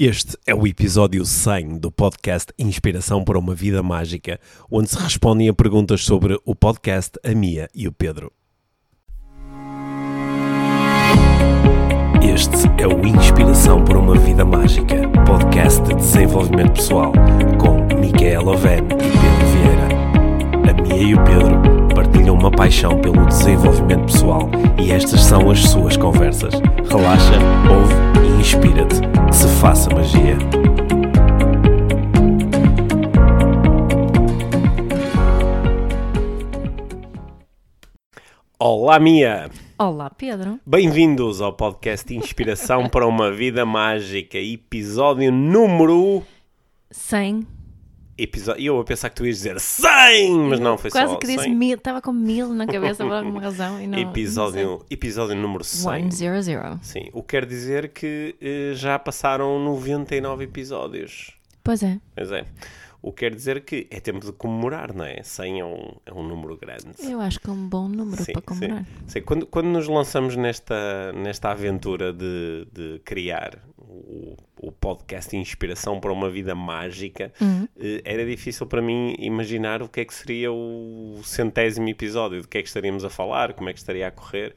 Este é o episódio 100 do podcast Inspiração para uma Vida Mágica, onde se respondem a perguntas sobre o podcast, a Mia e o Pedro. Este é o Inspiração para uma Vida Mágica, podcast de desenvolvimento pessoal, com Micaela Oven e Pedro Vieira. A Mia e o Pedro partilham uma paixão pelo desenvolvimento pessoal e estas são as suas conversas. Relaxa, ouve e inspira-te. Que se faça magia. Olá, Mia! Olá, Pedro. Bem-vindos ao podcast Inspiração para uma Vida Mágica, episódio número. 100. Episódio... Eu a pensar que tu ias dizer 100, mas não, foi Quase só que disse 100. mil. Estava com mil na cabeça por alguma razão. E não, Episódio, episódio número 100. 100. zero. Sim, o que quer dizer que eh, já passaram 99 episódios. Pois é. Pois é. O que quer dizer que é tempo de comemorar, não é? 100 é um, é um número grande. Eu acho que é um bom número Sim, para comemorar. sim. Sim, Quando, quando nos lançamos nesta, nesta aventura de, de criar o, o podcast Inspiração para uma Vida Mágica, Uhum. eh, era difícil para mim imaginar o que é que seria o centésimo episódio, de que é que estaríamos a falar, como é que estaria a correr.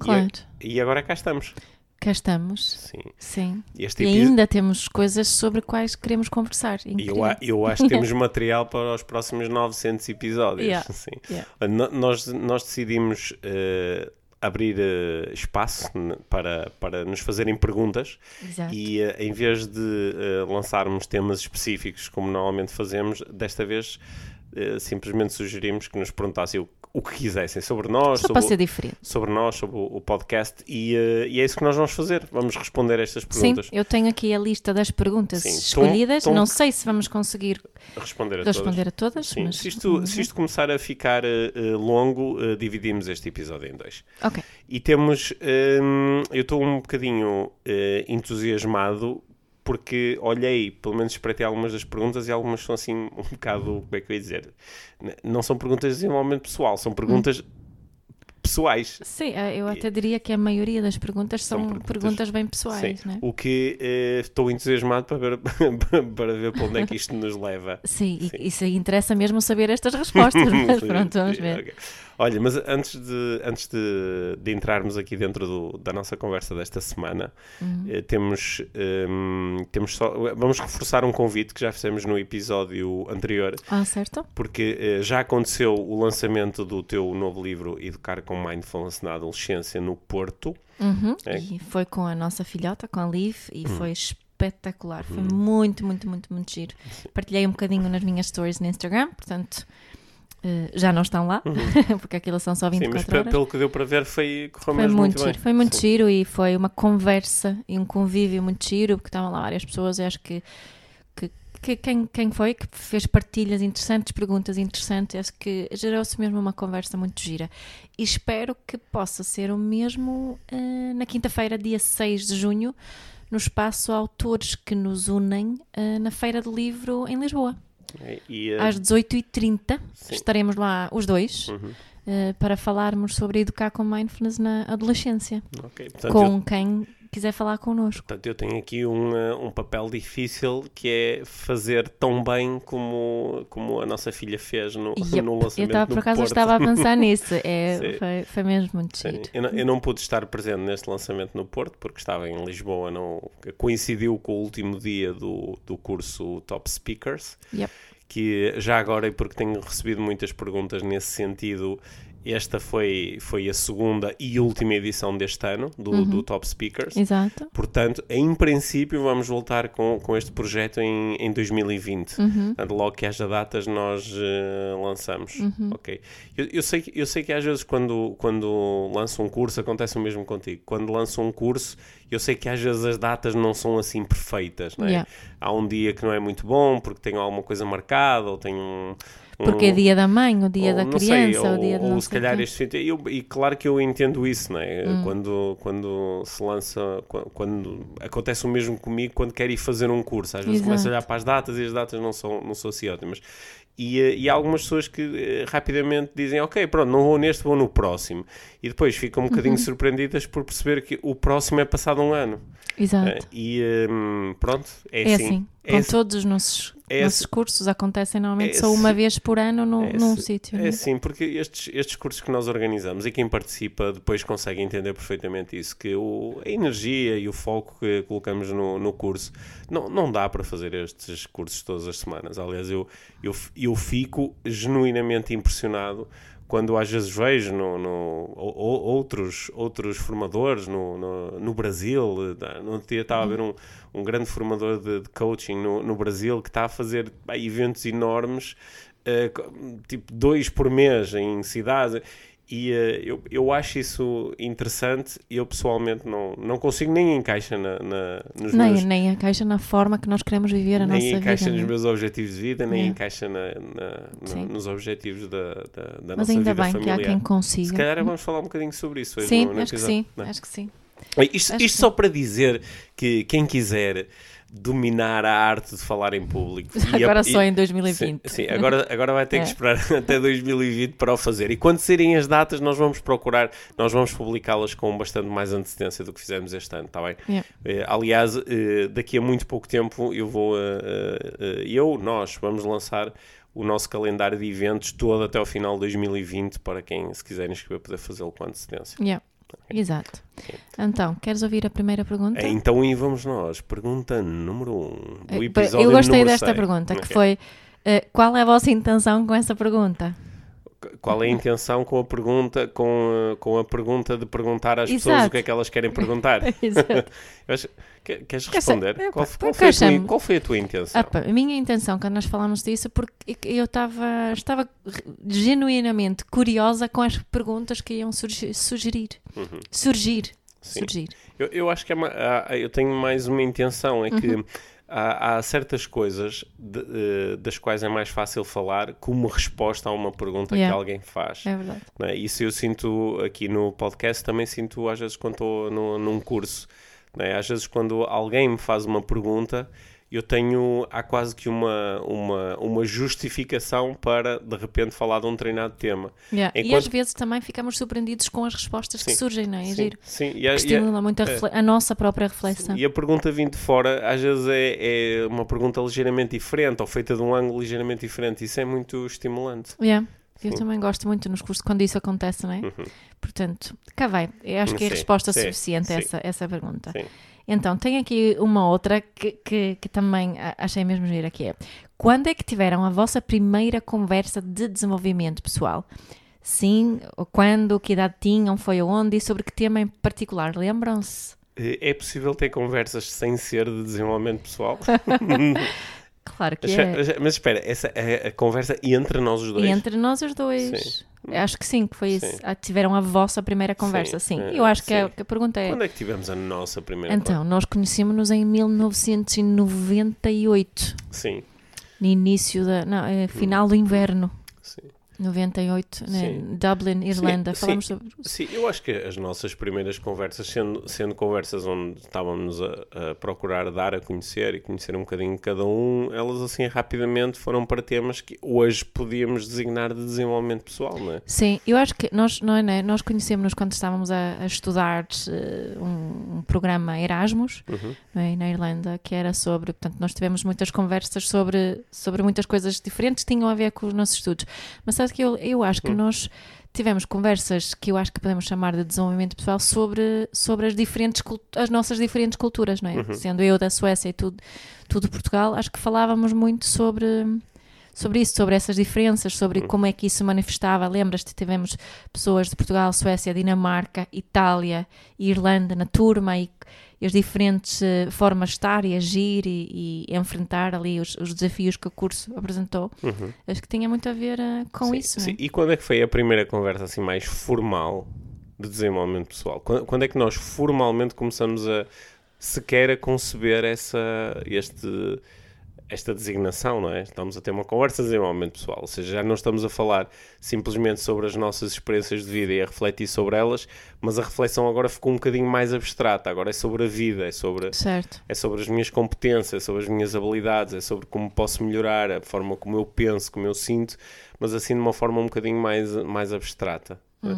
E Claro. E, agora cá estamos. Cá estamos. Sim. Sim. Este E ainda temos coisas sobre quais queremos conversar. E Incrível. eu, eu acho que temos material para os próximos 900 episódios. Yeah, Sim. yeah. Nós, nós decidimos eh, abrir eh, espaço para, para nos fazerem perguntas Exato. e eh, em vez de eh, lançarmos temas específicos como normalmente fazemos, desta vez simplesmente sugerimos que nos perguntassem o, o que quisessem sobre nós, Só sobre, para ser diferente. sobre nós, sobre o, o podcast e, eh, e é isso que nós vamos fazer. Vamos responder a estas Sim, perguntas. eu tenho aqui a lista das perguntas Sim, escolhidas. tom- tom- Não sei se vamos conseguir Responder a todas. responder a todas, Sim, mas... se, isto, se isto começar a ficar eh, longo, eh, dividimos este episódio em dois. Ok. E temos. hum, eu estou um bocadinho entusiasmado porque olhei, pelo menos espreitei algumas das perguntas e algumas são assim um bocado. Como é que eu ia dizer? Não são perguntas de desenvolvimento pessoal, são perguntas pessoais. Sim, eh, eu até diria que a maioria das perguntas são, São perguntas, perguntas- bem pessoais, Sim, não é? o que eh, estou entusiasmado para ver, para ver para onde é que isto nos leva. Sim, e- Sim. isso aí interessa mesmo saber estas respostas, mas pronto, vamos ver. ok. Olha, mas antes de, antes de, de entrarmos aqui dentro do- da nossa conversa desta semana, Uhum. eh, temos, ehm, temos só, vamos reforçar um convite que já fizemos no episódio anterior, Ah, certo? porque eh, já aconteceu o lançamento do teu novo livro Educar com Mindfulness na Adolescência no Porto. Uhum. É. E foi com a nossa filhota, com a Liv, e Hum. foi espetacular. Foi muito, muito, muito, muito giro. Partilhei um bocadinho nas minhas stories no Instagram, portanto eh, já não estão lá, porque aquilo são só Uhum. Sim, 24 mas horas. pelo que deu para ver foi, correu Foi muito, muito, bem. giro, foi muito Sim. giro e foi uma conversa e um convívio muito giro, porque estavam lá várias pessoas e acho que, que, que quem, quem foi que fez partilhas interessantes, perguntas interessantes, acho que gerou-se mesmo uma conversa muito gira. E espero que possa ser o mesmo eh, na quinta-feira, dia 6 de junho, no espaço Autores que nos unem eh, na Feira do Livro em Lisboa. E, eh, Às 18h30 Sim. estaremos lá os dois. uhum, eh, para falarmos sobre educar com mindfulness na adolescência ok. Portanto, eu- com quem quiser falar connosco. Portanto, eu tenho aqui um, um papel difícil que é fazer tão bem como, como a nossa filha fez no, Yep, no Eu lançamento estava, por acaso, eu estava a pensar nisso. É, foi, foi mesmo muito Sim, eu, não, eu não pude estar presente neste lançamento no Porto porque estava em Lisboa, não coincidiu com o último dia do, do curso Top Speakers, Yep. que já agora, e porque tenho recebido muitas perguntas nesse sentido, esta foi, foi a segunda e última edição deste ano do, Uhum. do Top Speakers. Exato. Portanto, em princípio, vamos voltar com, com este projeto em, em 2020. Uhum. Portanto, logo que haja datas, nós eh, lançamos. Uhum. Ok. Eu, eu sei, que- eu sei que às vezes, quando, quando lanço um curso, acontece o mesmo contigo. Quando lanço um curso, eu sei que às vezes as datas não são assim perfeitas. Não é? Yeah. Há um dia que não é muito bom porque tenho alguma coisa marcada ou tenho um. Porque é dia da mãe, o dia ou da não sei, criança, ou, o dia de ou se calhar este eu- e claro que eu entendo isso, não é? Hum. Quando, quando se lança, qu- quando, acontece o mesmo comigo quando quero ir fazer um curso, às vezes Exato. começo a olhar para as datas e as datas não são, não são assim ótimas. E, eh, e há algumas pessoas que eh, rapidamente dizem, ok, pronto, não vou neste, vou no próximo. E depois ficam um bocadinho surpreendidas por perceber que o próximo é passado um ano. Exato. Eh, E hum, pronto, é, É assim. assim. É Com assim. todos os nossos, É nossos assim. cursos acontecem normalmente É só uma assim. vez por ano num, É num assim- sítio. É né? sim, porque estes, estes cursos que nós organizamos e quem participa depois consegue entender perfeitamente isso, que o, a energia e o foco que colocamos no, no curso não, não dá para fazer estes cursos todas as semanas. Aliás, eu, eu, eu fico genuinamente impressionado quando às vezes vejo no, no- ou- ou- outros, outros formadores no, no, no Brasil, no dia estava a ver um, um grande formador de, de coaching no, no Brasil que está a fazer pá, eventos enormes, co- tipo dois por mês em cidades. E eh, eu, eu acho isso interessante. Eu pessoalmente não, não consigo nem encaixa na, na, nos Nem, meus nem encaixa na forma que nós queremos viver a nem nossa encaixa vida. nos né? meus objetivos de vida, nem É. encaixa na, na- na- nos objetivos da, da, da Mas nossa ainda vida bem que há familiar. quem consiga. Se calhar vamos falar um bocadinho sobre isso hoje Sim, no, no acho que sim, é? acho que sim. Isto, isto só para dizer que quem quiser dominar a arte de falar em público. e a- Agora e- só em 2020. Sim, sim, agora, agora vai ter É. que esperar até 2020 para o fazer. E quando saírem as datas, nós vamos procurar, nós vamos publicá-las com bastante mais antecedência do que fizemos este ano, está bem? Yeah. Eh, aliás, eh, daqui a muito pouco tempo eu vou, eh, eh, eu, nós, vamos lançar o nosso calendário de eventos todo até ao final de 2020 para quem se quiser inscrever poder fazê-lo com antecedência. Yeah. Exato. Então, queres ouvir a primeira pergunta? Eh, Então aí vamos nós. Pergunta número 1 um do Eh, episódio Eu gostei desta seis. pergunta, que foi eh, qual é a vossa intenção com essa pergunta? Qual é a intenção com a pergunta, com a, com a pergunta de perguntar às pessoas Exato. o que é que elas querem perguntar? Exato. Acho- que- queres Essa- responder? epá, qual, qual foi a tua, qual foi a tua intenção? Ah, pá, a minha intenção, quando nós falamos disso, é porque eu estava estava genuinamente curiosa com as perguntas que iam surgir. Sugerir. Uhum. Surgir. Surgir. Eu, eu acho que é ma- há- eu tenho mais uma intenção, é Uhum. Há, há certas coisas de- eh, das quais é mais fácil falar como resposta a uma pergunta Yeah. que alguém faz. É verdade. é? Isso eu sinto aqui no podcast, também sinto às vezes quando estou no- num curso. é? Às vezes quando alguém me faz uma pergunta, eu tenho, há quase que uma, uma, uma justificação para de repente falar de um treinado tema. Yeah. E Enquanto- às vezes também ficamos surpreendidos com as respostas que Sim. surgem, não é? É Sim, giro. sim. E, a, Que e a- estimula muito a, é. refle- a nossa própria reflexão. e a pergunta vindo de fora às vezes é, é uma pergunta ligeiramente diferente ou feita de um ângulo ligeiramente diferente. Isso é muito estimulante. Yeah. Eu Sim. também gosto muito nos cursos quando isso acontece, não é? Uhum. Portanto, cá vai. Eu acho que é a Sim, resposta sim, suficiente a sim. essa, essa pergunta. Sim. Então, tem aqui uma outra que, que, que também achei mesmo gira, que é quando é que tiveram a vossa primeira conversa de desenvolvimento pessoal? Sim, quando, que idade tinham, foi aonde e sobre que tema em particular? Lembram-se? É possível ter conversas sem ser de desenvolvimento pessoal? Claro que Mas, é. mas espera, essa é a conversa entre nós os dois. Entre nós os dois. Acho que sim, que foi isso. Sim. Ah, Tiveram a vossa primeira conversa, Sim, sim. é, Eu acho que, é- sim. que a pergunta é. Quando é que tivemos a nossa primeira Então, nós conhecemos-nos em 1998, conversa? Sim, no início da. Não, é, final do inverno, sim. 98, né? Sim. Dublin, Irlanda. sim. Falamos sobre. Sim, eu acho que as nossas primeiras conversas, sendo, sendo conversas onde estávamos a, a procurar dar a conhecer e conhecer um bocadinho cada um, elas assim rapidamente foram para temas que hoje podíamos designar de desenvolvimento pessoal, não é? Sim, eu acho que nós, não é, né? nós conhecemos-nos quando estávamos a, a estudar eh, um, um programa Erasmus Uhum. é, na Irlanda, que era sobre. Portanto, nós tivemos muitas conversas sobre, sobre muitas coisas diferentes que tinham a ver com os nossos estudos. Mas sabe que eu, eu acho que Hum. nós tivemos conversas que eu acho que podemos chamar de desenvolvimento pessoal sobre, sobre as diferentes as nossas diferentes culturas, não é? Uhum. Sendo eu da Suécia e tudo, tudo Portugal, acho que falávamos muito sobre sobre isso, sobre essas diferenças, sobre Uhum. como é que isso se manifestava. Lembras-te, tivemos pessoas de Portugal, Suécia, Dinamarca, Itália Irlanda na turma e, e as diferentes eh, formas de estar e agir e, e enfrentar ali os, os desafios que o curso apresentou. Uhum. Acho que tinha muito a ver eh, com Sim, isso. sim. não é? E quando é que foi a primeira conversa assim mais formal de desenvolvimento pessoal? Quando, quando é que nós formalmente começamos a sequer a conceber essa, este, esta designação, não é? Estamos a ter uma conversa de desenvolvimento pessoal, ou seja, já não estamos a falar simplesmente sobre as nossas experiências de vida e a refletir sobre elas, mas a reflexão agora ficou um bocadinho mais abstrata, agora é sobre a vida, é sobre, Certo. é sobre as minhas competências, é sobre as minhas habilidades, é sobre como posso melhorar, a forma como eu penso, como eu sinto, mas assim de uma forma um bocadinho mais, mais abstrata. não é?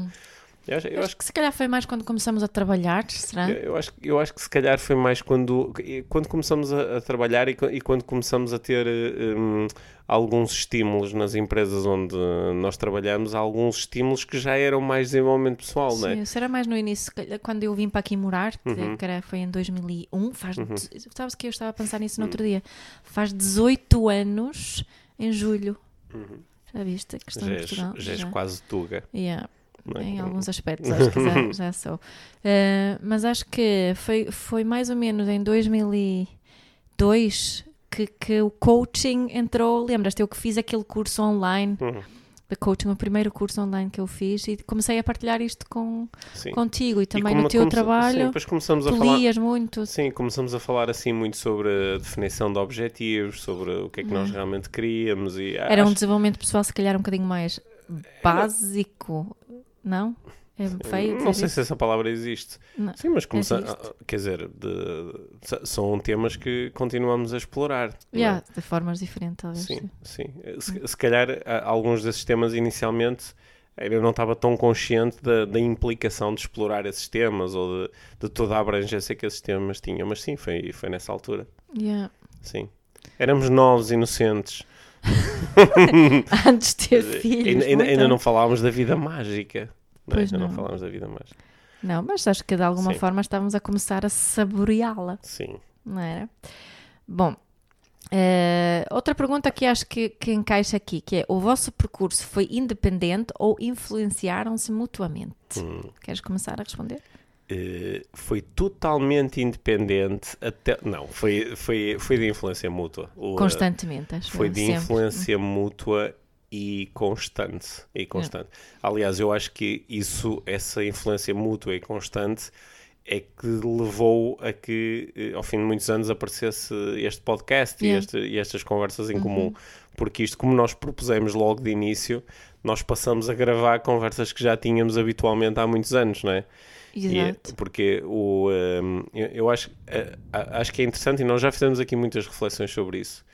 Eu acho, eu acho, acho que se calhar foi mais quando começamos a trabalhar, será? eu, eu acho, eu acho que se calhar foi mais quando, quando começamos a, a trabalhar e, e quando começamos a ter hum, alguns estímulos nas empresas onde nós trabalhamos, alguns estímulos que já eram mais desenvolvimento pessoal, não é? Sim, será mais no início, quando eu vim para aqui morar, que, Uhum. que era, foi em 2001, faz, de- sabes que eu estava a pensar nisso no outro dia, faz 18 anos em julho. Já viste a questão Já de és, Portugal? já és Já. quase tuga. Yeah. É? Em alguns aspectos, acho que já, já sou. Eh, mas acho que foi, foi mais ou menos em 2002 que, que o coaching entrou. Lembras-te, eu que fiz aquele curso online Uhum, de coaching, o primeiro curso online que eu fiz, e comecei a partilhar isto com, sim. contigo e também como no teu comece- Sim, trabalho. depois começamos a falar. lias muito. Sim, começamos a falar assim muito sobre a definição de objetivos, sobre o que é que nós realmente queríamos e Uhum. Era um acho- desenvolvimento pessoal, se calhar, um bocadinho mais básico, não? É feio Não sei isso? se essa palavra existe. Não, Sim, mas começa, existe. quer dizer, de- são temas que continuamos a explorar. é? Yeah, de formas diferentes, talvez. Sim, sim. Se, se calhar a- alguns desses temas inicialmente eu não estava tão consciente da, da implicação de explorar esses temas ou de, de toda a abrangência que esses temas tinham, mas sim, foi, foi nessa altura. Yeah. Sim. Éramos novos, inocentes. Antes de ter filhos. ainda, ainda- muito ainda não falávamos da vida mágica. Não, é? Ainda não não. falámos da vida mágica. Não, mas acho que de alguma Sim. forma estávamos a começar a saboreá-la, Sim. não era? Bom, eh, outra pergunta que acho que, que encaixa aqui, que é, o vosso percurso foi independente ou influenciaram-se mutuamente? Hum. Queres começar a responder? Eh, foi totalmente independente até. Não, foi, foi, foi de influência mútua. Eh, Constantemente, acho Foi de sempre. influência mútua e constante. E constante. Aliás, eu acho que isso, essa influência mútua e constante é que levou a que, eh, ao fim de muitos anos, aparecesse este podcast e, Yeah. este- e estas conversas em Uhum. comum. Porque isto, como nós propusemos logo de início, nós passamos a gravar conversas que já tínhamos habitualmente há muitos anos, não é? E é- Exato. porque o, um, eu, eu acho, a- acho que é interessante e nós já fizemos aqui muitas reflexões sobre isso.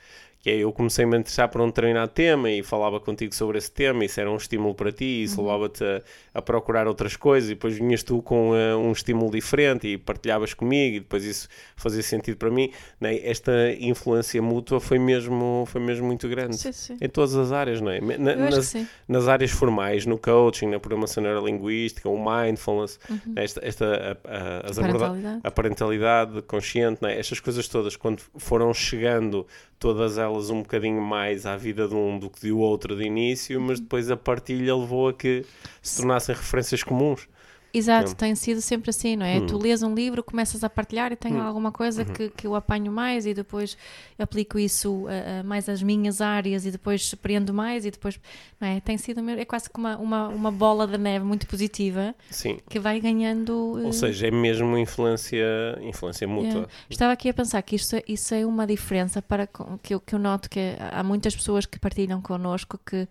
Que é, eu comecei -me a interessar por um determinado tema e falava contigo sobre esse tema, isso era um estímulo para ti, Uhum. isso levava-te a, a procurar outras coisas, e depois vinhas tu com eh, um estímulo diferente e partilhavas comigo, e depois isso fazia sentido para mim. Né? Esta influência mútua foi mesmo, foi mesmo muito grande. Sim, sim. Em todas as áreas, não é? Na- nas, sim. nas áreas formais, no coaching, na programação neurolinguística, o mindfulness, esta, esta, a- a- as aborda- Parentalidade. a parentalidade consciente, é? estas coisas todas, quando foram chegando, todas elas um bocadinho mais à vida de um do que de outro de início, mas depois a partilha levou a que se tornassem referências comuns. Exato, É. tem sido sempre assim, não é? Hum. Tu lês um livro, começas a partilhar e tem alguma coisa Uhum. que, que eu apanho mais e depois aplico isso a, a mais às minhas áreas e depois aprendo mais e depois, não é? Tem sido, é quase que uma, uma, uma bola de neve muito positiva Sim. que vai ganhando... Ou eh, seja, é mesmo influência, influência mútua. é. Estava aqui a pensar que isto, isso é uma diferença para que eu, que eu noto que há muitas pessoas que partilham connosco que,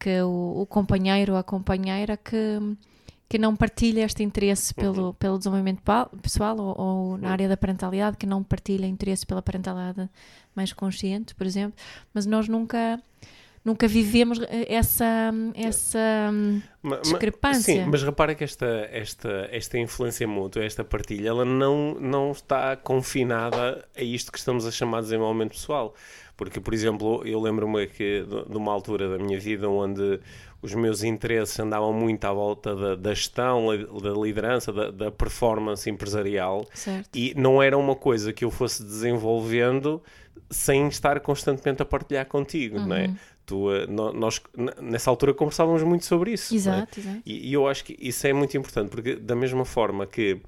que o, o companheiro ou a companheira que, que não partilha este interesse pelo, pelo desenvolvimento pessoal ou, ou na área da parentalidade, que não partilha interesse pela parentalidade mais consciente, por exemplo, mas nós nunca nunca vivemos eh, essa essa hum, Ma- ma- discrepância. Sim, mas repara que esta, esta, esta influência mútua, esta partilha, ela não, não está confinada a isto que estamos a chamar de desenvolvimento pessoal. Porque, por exemplo, eu lembro-me que de uma altura da minha vida onde os meus interesses andavam muito à volta da, da gestão, da liderança, da, da performance empresarial certo. e não era uma coisa que eu fosse desenvolvendo sem estar constantemente a partilhar contigo, não é? Tu, eh, nós, nessa altura, conversávamos muito sobre isso. é? Exato, exato. E, e eu acho que isso é muito importante, porque da mesma forma que,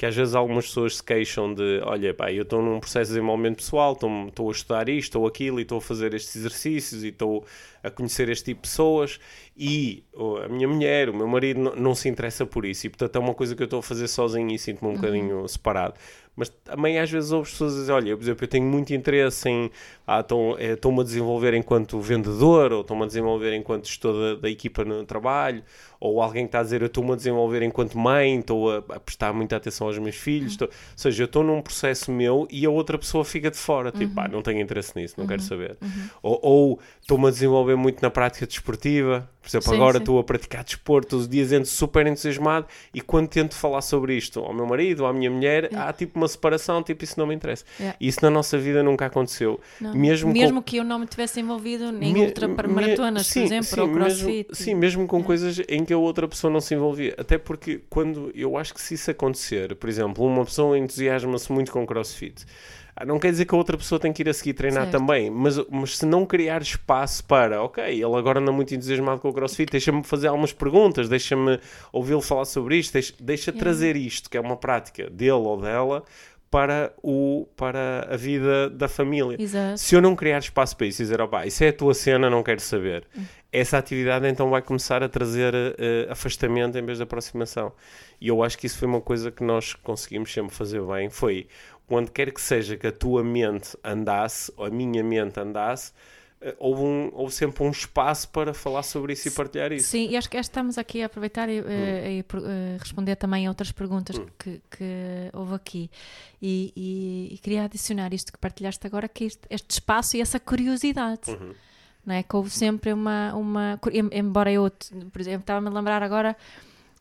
que às vezes algumas pessoas se queixam de olha, pá, eu estou num processo de desenvolvimento pessoal, estou, estou a estudar isto ou aquilo, e estou a fazer estes exercícios, e estou a conhecer este tipo de pessoas, e oh, a minha mulher, o meu marido não, não se interessa por isso, e portanto é uma coisa que eu estou a fazer sozinho e sinto-me um bocadinho separado. Mas também às vezes ouves pessoas dizer, olha, por exemplo, eu tenho muito interesse em, ah, eh, estou-me a desenvolver enquanto vendedor, ou estou-me a desenvolver enquanto gestor da, da equipa no trabalho, ou alguém que está a dizer, eu estou-me a desenvolver enquanto mãe, estou a, a, prestar muita atenção aos meus filhos, estou... ou seja, eu estou num processo meu e a outra pessoa fica de fora, tipo, ah, não tenho interesse nisso, não quero saber. Ou, ou estou-me a desenvolver muito na prática desportiva, por exemplo, sim, agora estou a praticar desporto, os dias entro super entusiasmado e quando tento falar sobre isto ao meu marido ou à minha mulher, yeah. há tipo uma separação, tipo, isso não me interessa. Yeah. Isso na nossa vida nunca aconteceu. Mesmo, mesmo com... que eu não me tivesse envolvido em me, ultramaratonas, por exemplo, sim, ou crossfit. Mesmo, sim, mesmo com yeah. coisas em que a outra pessoa não se envolvia. Até porque quando eu acho que se isso acontecer, por exemplo, uma pessoa entusiasma-se muito com crossfit ah, não quer dizer que a outra pessoa tem que ir a seguir treinar certo. também, mas, mas se não criar espaço para, ok, ele agora anda muito entusiasmado com o crossfit, deixa-me fazer algumas perguntas, deixa-me ouvi-lo falar sobre isto, deixa, deixa yeah. trazer isto, que é uma prática dele ou dela, para, o, para a vida da família. Exato. Se eu não criar espaço para isso e dizer, opá, isso é a tua cena, não quero saber, hum. Essa atividade então vai começar a trazer uh, afastamento em vez de aproximação. E eu acho que isso foi uma coisa que nós conseguimos sempre fazer bem, foi onde quer que seja que a tua mente andasse, ou a minha mente andasse, eh, houve, um, houve sempre um espaço para falar sobre isso e partilhar isso. Sim, e acho que estamos aqui a aproveitar e, eh, hum. e, responder também a outras perguntas hum. que, que, houve aqui. E, e, e, queria adicionar isto que partilhaste agora, que este, este espaço e essa curiosidade. Uhum. Não é? Que houve sempre uma, uma. Embora eu, por exemplo, estava-me a lembrar agora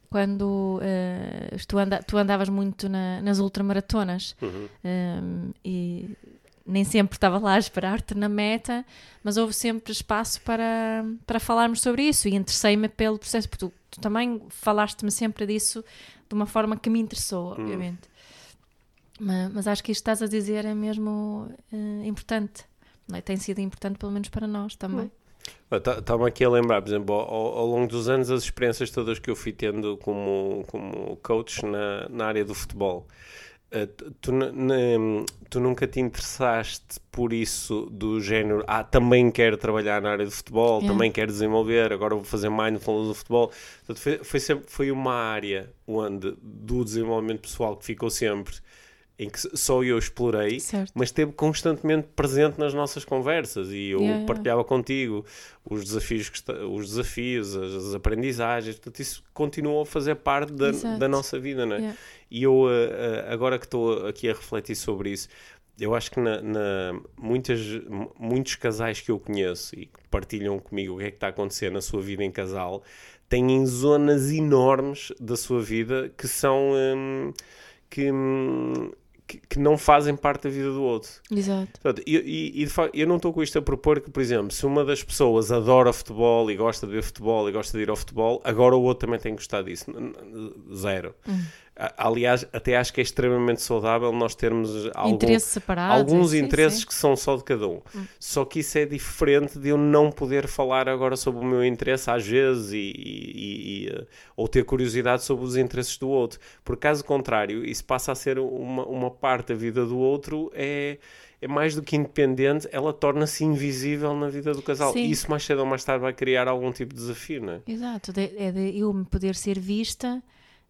quando uh, tu, anda, tu, andavas muito na, nas ultramaratonas uhum. um, ehm, e nem sempre estava lá a esperar-te na meta, mas houve sempre espaço para, para falarmos sobre isso e interessei-me pelo processo, porque tu, tu também falaste-me sempre disso de uma forma que me interessou, uhum. obviamente. Mas, mas, acho que isto que estás a dizer é mesmo uh, importante. É? Tem sido importante, pelo menos para nós também. Uhum. Estava tá, aqui a lembrar, por exemplo, ao, ao, longo dos anos, as experiências todas que eu fui tendo como, como coach na, na área do futebol. Uh, tu, tu, nunca te interessaste por isso do género, ah, também quero trabalhar na área do futebol, yeah. também quero desenvolver, agora vou fazer mindfulness do futebol. Portanto, foi, foi, sempre, foi uma área onde, do desenvolvimento pessoal que ficou sempre em que só eu explorei, certo. mas esteve constantemente presente nas nossas conversas e eu yeah, partilhava yeah. contigo os desafios, que os desafios as, as, aprendizagens, portanto isso continuou a fazer parte da, da nossa vida, não é? Yeah. E eu, uh, agora que estou aqui a refletir sobre isso, eu acho que na, na, muitas, muitos casais que eu conheço e que partilham comigo o que é que está a acontecer na sua vida em casal, têm zonas enormes da sua vida que são... Hum, que, hum, que, que, não fazem parte da vida do outro. Exato. Portanto, e, e, e facto, eu não estou com isto a propor que, por exemplo, se uma das pessoas adora futebol e gosta de ver futebol e gosta de ir ao futebol, agora o outro também tem que gostar disso. Zero. Hum. Aliás, até acho que é extremamente saudável nós termos algum, alguns sim, interesses sim. que são só de cada um. Hum. Só que isso é diferente de eu não poder falar agora sobre o meu interesse às vezes e, e, e, ou ter curiosidade sobre os interesses do outro. Por caso contrário, isso passa a ser uma, uma parte da vida do outro, é, é mais do que independente, ela torna-se invisível na vida do casal. Sim. E isso mais cedo ou mais tarde vai criar algum tipo de desafio, não é? Exato, é de eu me poder ser vista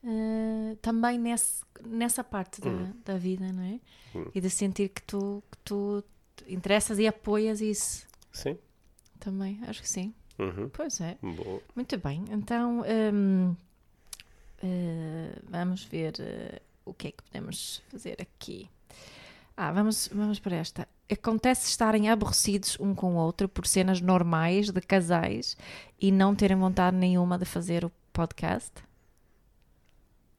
uh, também nesse, nessa parte da, uhum. da vida, não é? Uhum. E de sentir que tu, que tu interessas e apoias isso. Sim. Também, acho que sim. Uhum. Pois é. Boa. Muito bem. Então, um, uh, eh, vamos ver uh, o que é que podemos fazer aqui. Ah, vamos, vamos para esta. Acontece estarem aborrecidos um com o outro por cenas normais de casais e não terem vontade nenhuma de fazer o podcast?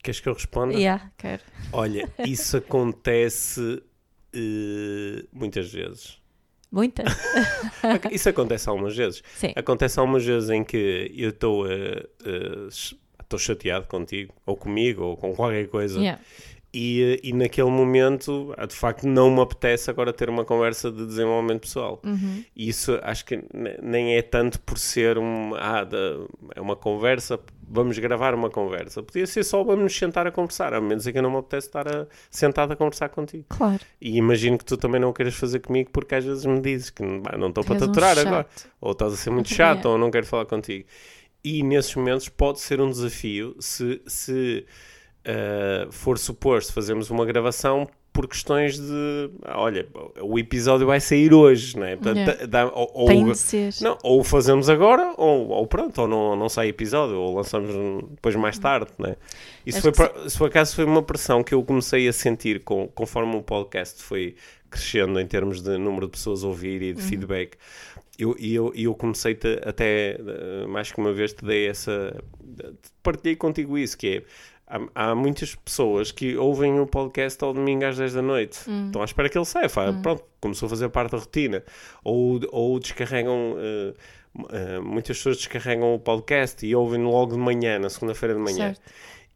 Queres que eu responda? Yeah, quero. Olha, isso acontece uh, muitas vezes. Muitas? isso acontece algumas vezes. Sim. Acontece algumas vezes em que eu estou uh, uh, chateado contigo, ou comigo, ou com qualquer coisa. Yeah. E, e naquele momento, de facto, não me apetece agora ter uma conversa de desenvolvimento pessoal. Uhum. E isso acho que nem é tanto por ser um, ah, de, é uma conversa, vamos gravar uma conversa. Podia ser só vamos nos sentar a conversar, a menos é que não me apetece estar a, sentado a conversar contigo. Claro. E imagino que tu também não queiras fazer comigo porque às vezes me dizes que não estou para te aturar um agora. Ou estás a ser muito chato, ou não quero falar contigo. E nesses momentos pode ser um desafio se. se uh, for suposto fazermos uma gravação por questões de olha, o episódio vai sair hoje, né? Portanto, Yeah. dá- ou, ou- Tem de ser. não, ou fazemos agora, ou, ou pronto, ou não, não sai episódio, ou lançamos depois mais tarde, né? Isso, Acho foi, que por- acaso foi uma pressão que eu comecei a sentir com, conforme o podcast foi crescendo em termos de número de pessoas a ouvir e de feedback. Eu, e eu, e eu comecei até, eh, mais que uma vez, te dei essa. Partilhei contigo isso, que é. Há, há muitas pessoas que ouvem o podcast ao domingo às 10 da noite. Estão à espera que ele saia. Fala, Pronto, começou a fazer parte da rotina. Ou, ou descarregam. eh, eh, muitas pessoas descarregam o podcast e ouvem logo de manhã, na segunda-feira de manhã. Certo.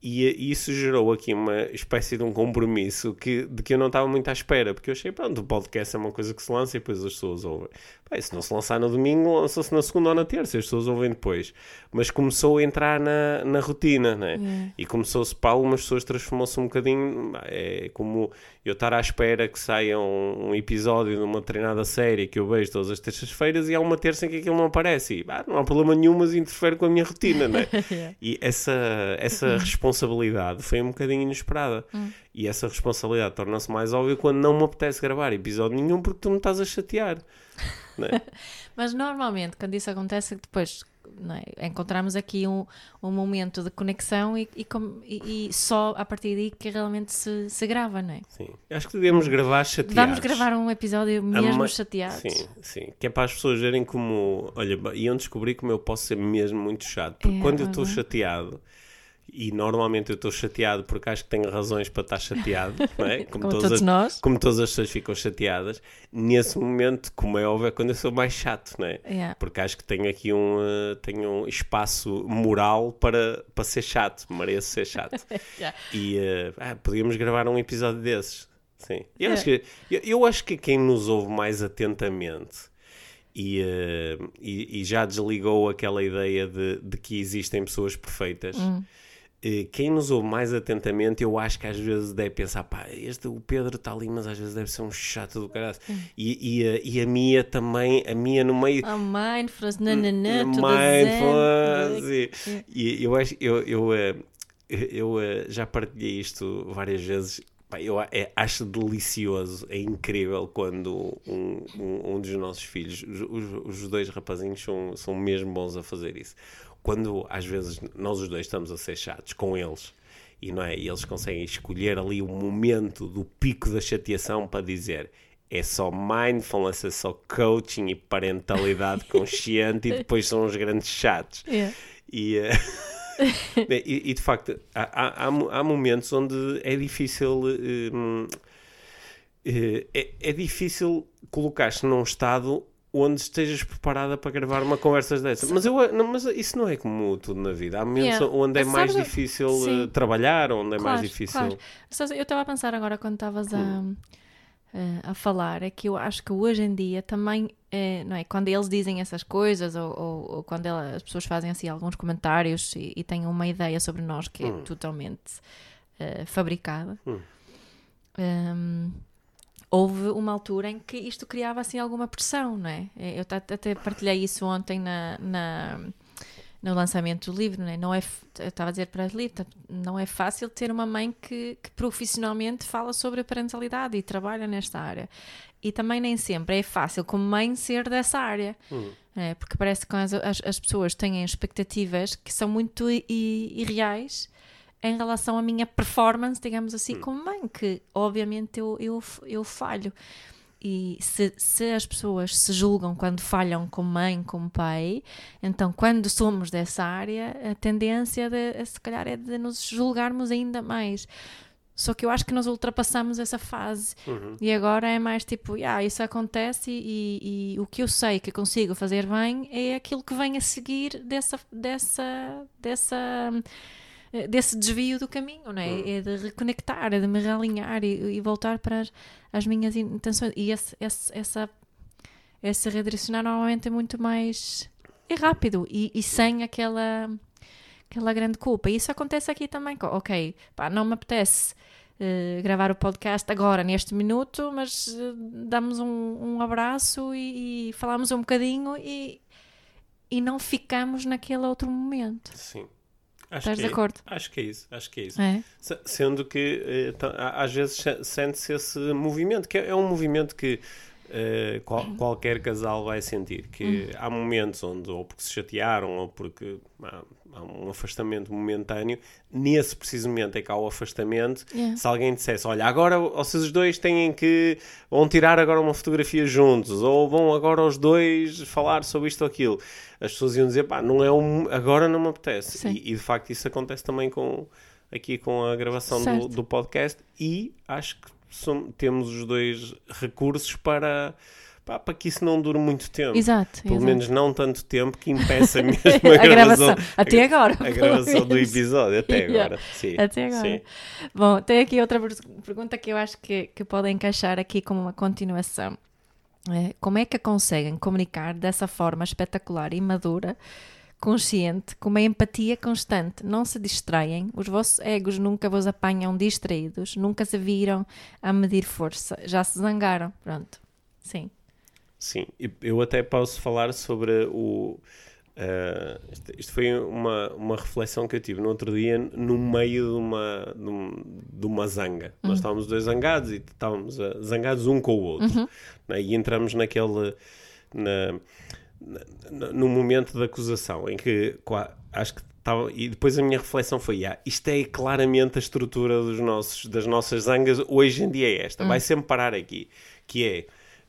E, isso gerou aqui uma espécie de um compromisso que, de que eu não estava muito à espera, porque eu achei, pronto, o podcast é uma coisa que se lança e depois as pessoas ouvem. E se não se lançar no domingo, lança-se na segunda ou na terça, as pessoas ouvem depois. Mas começou a entrar na, na rotina, né? Yeah. E começou-se, para algumas pessoas, transformou-se um bocadinho. É como eu estar à espera que saia um, um episódio de uma treinada série que eu vejo todas as terças-feiras e há uma terça em que aquilo não aparece. E ah, não há problema nenhum, mas interfere com a minha rotina, né? Yeah. E essa, essa responsabilidade foi um bocadinho inesperada. E essa responsabilidade torna-se mais óbvia quando não me apetece gravar episódio nenhum porque tu me estás a chatear. né? Mas normalmente, quando isso acontece, depois não é, encontramos aqui um, um momento de conexão e, e, com- e- e só a partir daí que realmente se, se grava, não é? Sim. Acho que devemos gravar chateados. Vamos gravar um episódio mesmo ma- chateados. Sim, sim. Que é para as pessoas verem como. Olha, iam descobrir como eu posso ser mesmo muito chato. Porque É, quando eu estou chateado, e normalmente eu estou chateado porque acho que tenho razões para estar chateado, não é? Como todas todos as- nós. como todas as pessoas ficam chateadas, nesse momento, como é óbvio, é quando eu sou mais chato, não é? Yeah. Porque acho que tenho aqui um, eh, tenho um espaço moral para, para ser chato, mereço ser chato. Yeah. E eh, ah, podíamos gravar um episódio desses. Sim. Eu, É. acho que, eu, eu acho que quem nos ouve mais atentamente e, eh, e, e já desligou aquela ideia de, de que existem pessoas perfeitas. Hum. Eh, Quem nos ouve mais atentamente, eu acho que às vezes deve pensar, pá, este, o Pedro está ali, mas às vezes deve ser um chato do caralho. Hum. E, e, a, e a Mia também, a Mia no meio, Ah, mindfulness, nananã, tudo mindfulness. zen. E, e eu acho, eu, eu, eh, eu eh, já partilhei isto várias vezes. Pá, eu a- é- acho delicioso, é incrível quando um, um, um dos nossos filhos, os, os- os dois rapazinhos são, são mesmo bons a fazer isso. Quando às vezes nós os dois estamos a ser chatos com eles e, não é, e eles conseguem escolher ali o momento do pico da chateação para dizer é só mindfulness, é só coaching e parentalidade consciente e depois são os grandes chatos. Yeah. E, bem, e, e, de facto, há, há- há mo- há momentos onde é difícil. eh, hum, eh, é, é difícil colocar-te num estado onde estejas preparada para gravar uma conversa dessas. Mas, eu, não, mas isso não é como tudo na vida. Há momentos Yeah. onde é mais difícil Sim. eh, trabalhar, onde é mais Claro, difícil. claro. Eu estava a pensar agora quando estavas a, Hum. eh, a falar, é que eu acho que hoje em dia também, eh, não é? Quando eles dizem essas coisas ou, ou- ou quando ela- as pessoas fazem assim alguns comentários e, e têm uma ideia sobre nós que é Hum. totalmente eh, fabricada. Hum. ehm, houve uma altura em que isto criava assim alguma pressão, não é? Eh, Eu até partilhei isso ontem na, na- no lançamento do livro, não é? Não é eu estava a dizer para o livro, não é fácil ter uma mãe que, que profissionalmente fala sobre a parentalidade e trabalha nesta área. E também nem sempre é fácil, como mãe, ser dessa área. Hum. É, porque parece que as, as, as pessoas têm expectativas que são muito irreais em relação à minha performance, digamos assim, como mãe, que obviamente eu, eu, eu falho. E se, se as pessoas se julgam quando falham como mãe, como pai, então quando somos dessa área, a tendência de, se calhar é de nos julgarmos ainda mais. Só que eu acho que nós ultrapassamos essa fase Uhum. e agora é mais tipo, ah, isso acontece e, e o que eu sei que consigo fazer bem é aquilo que vem a seguir dessa, dessa, dessa, desse desvio do caminho, não é? É de reconectar, é de me realinhar e, e voltar para as, as minhas intenções. E esse, esse, essa, esse redirecionar normalmente é muito mais é rápido e, e sem aquela aquela grande culpa. E isso acontece aqui também. Ok, pá, não me apetece eh, gravar o podcast agora, neste minuto, mas eh, damos um, um abraço e, e falamos um bocadinho e, e não ficamos naquele outro momento. Sim. Acho Estás de é- acordo? Acho que é isso, acho que é isso. É? Se- Sendo que eh, às vezes se- sente-se esse movimento, que é é um movimento que eh, qual- qualquer casal vai sentir. Que há momentos onde, ou porque se chatearam, ou porque há, há um afastamento momentâneo, nesse preciso momento é que há o afastamento. Yeah. Se alguém dissesse, olha, agora vocês os dois têm que. vão tirar agora uma fotografia juntos, ou vão agora os dois falar sobre isto ou aquilo, as pessoas iam dizer, pá, não é um. agora não me apetece. E, e, de facto isso acontece também com aqui com a gravação do, do podcast e acho que som- temos os dois recursos para, pá, para que isso não dure muito tempo. Exato. Pelo exato. menos não tanto tempo que impeça mesmo a, a gravação. Até agora. A gravação do episódio, até agora. Sim. Até agora. Sim. Bom, tem aqui outra per- pergunta que eu acho que, que pode encaixar aqui como uma continuação. É, como é que conseguem comunicar dessa forma espetacular e madura, consciente, com uma empatia constante? Não se distraem, os vossos egos nunca vos apanham distraídos, nunca se viram a medir força, já se zangaram. Pronto. Sim. Sim, eu até posso falar sobre o. eh, isto, isto foi uma, uma reflexão que eu tive no outro dia, no meio de uma, de, um- de uma zanga. Nós estávamos dois zangados e estávamos eh, zangados um com o outro. né? E entramos naquele. Na, na- no momento da acusação, em que acho que estava. E depois a minha reflexão foi: ah, isto é claramente a estrutura dos nossos, das nossas zangas, hoje em dia é esta, vai sempre parar aqui, que é.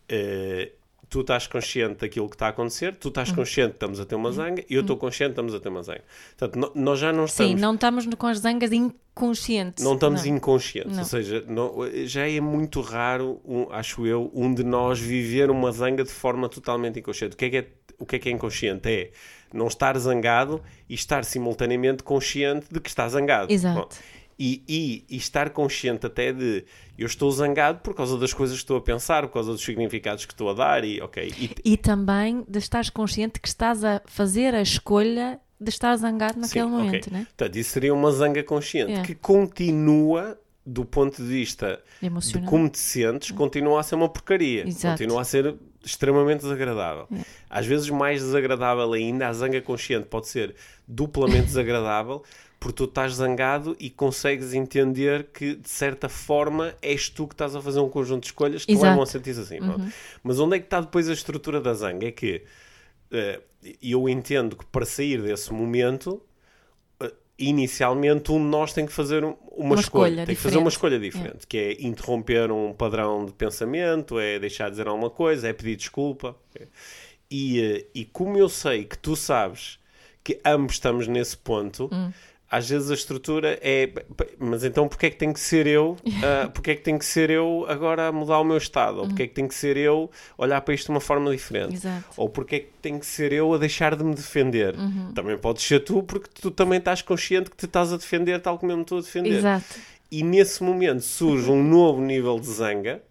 eh, tu estás consciente daquilo que está a acontecer, tu estás consciente que estamos a ter uma zanga e eu estou consciente que estamos a ter uma zanga. Portanto, no- nós já não estamos Sim, não estamos com as zangas inconscientes. não estamos Não. inconscientes, Não. ou seja, não- já é muito raro, um, acho eu, um de nós viver uma zanga de forma totalmente inconsciente. O que é que é, o que é, que é inconsciente? É não estar zangado e estar simultaneamente consciente de que está zangado. Exato. Bom, e, e- e estar consciente até de eu estou zangado por causa das coisas que estou a pensar, por causa dos significados que estou a dar e ok. E, E também de estares consciente que estás a fazer a escolha de estar zangado naquele Sim, momento, ok. né? Portanto, isso seria uma zanga consciente É. que continua do ponto de vista de Emocional. como te sentes, continua a ser uma porcaria. Exato. Continua a ser extremamente desagradável. Às vezes mais desagradável ainda, a zanga consciente pode ser duplamente desagradável, porque tu estás zangado e consegues entender que, de certa forma, és tu que estás a fazer um conjunto de escolhas que te Exato. levam a sentir assim. pronto. Mas onde é que está depois a estrutura da zanga? É que eh, eu entendo que para sair desse momento eh, inicialmente um de nós tem que fazer um- uma, Uma escolha, escolha tem que fazer uma diferente. escolha diferente, que é interromper um padrão de pensamento, é deixar de dizer alguma coisa, é pedir desculpa. E, eh, e como eu sei que tu sabes que ambos estamos nesse ponto, Hum. Às vezes a estrutura é "P- p- mas então porque é que tem que ser eu ah, porque é que tem que ser eu agora a mudar o meu estado ou porque é que tem que ser eu olhar para isto de uma forma diferente Exato. ou porque é que tem que ser eu a deixar de me defender Uhum. também podes ser tu porque tu também estás consciente que te estás a defender tal como eu me estou a defender Exato. e nesse momento surge um novo nível de zanga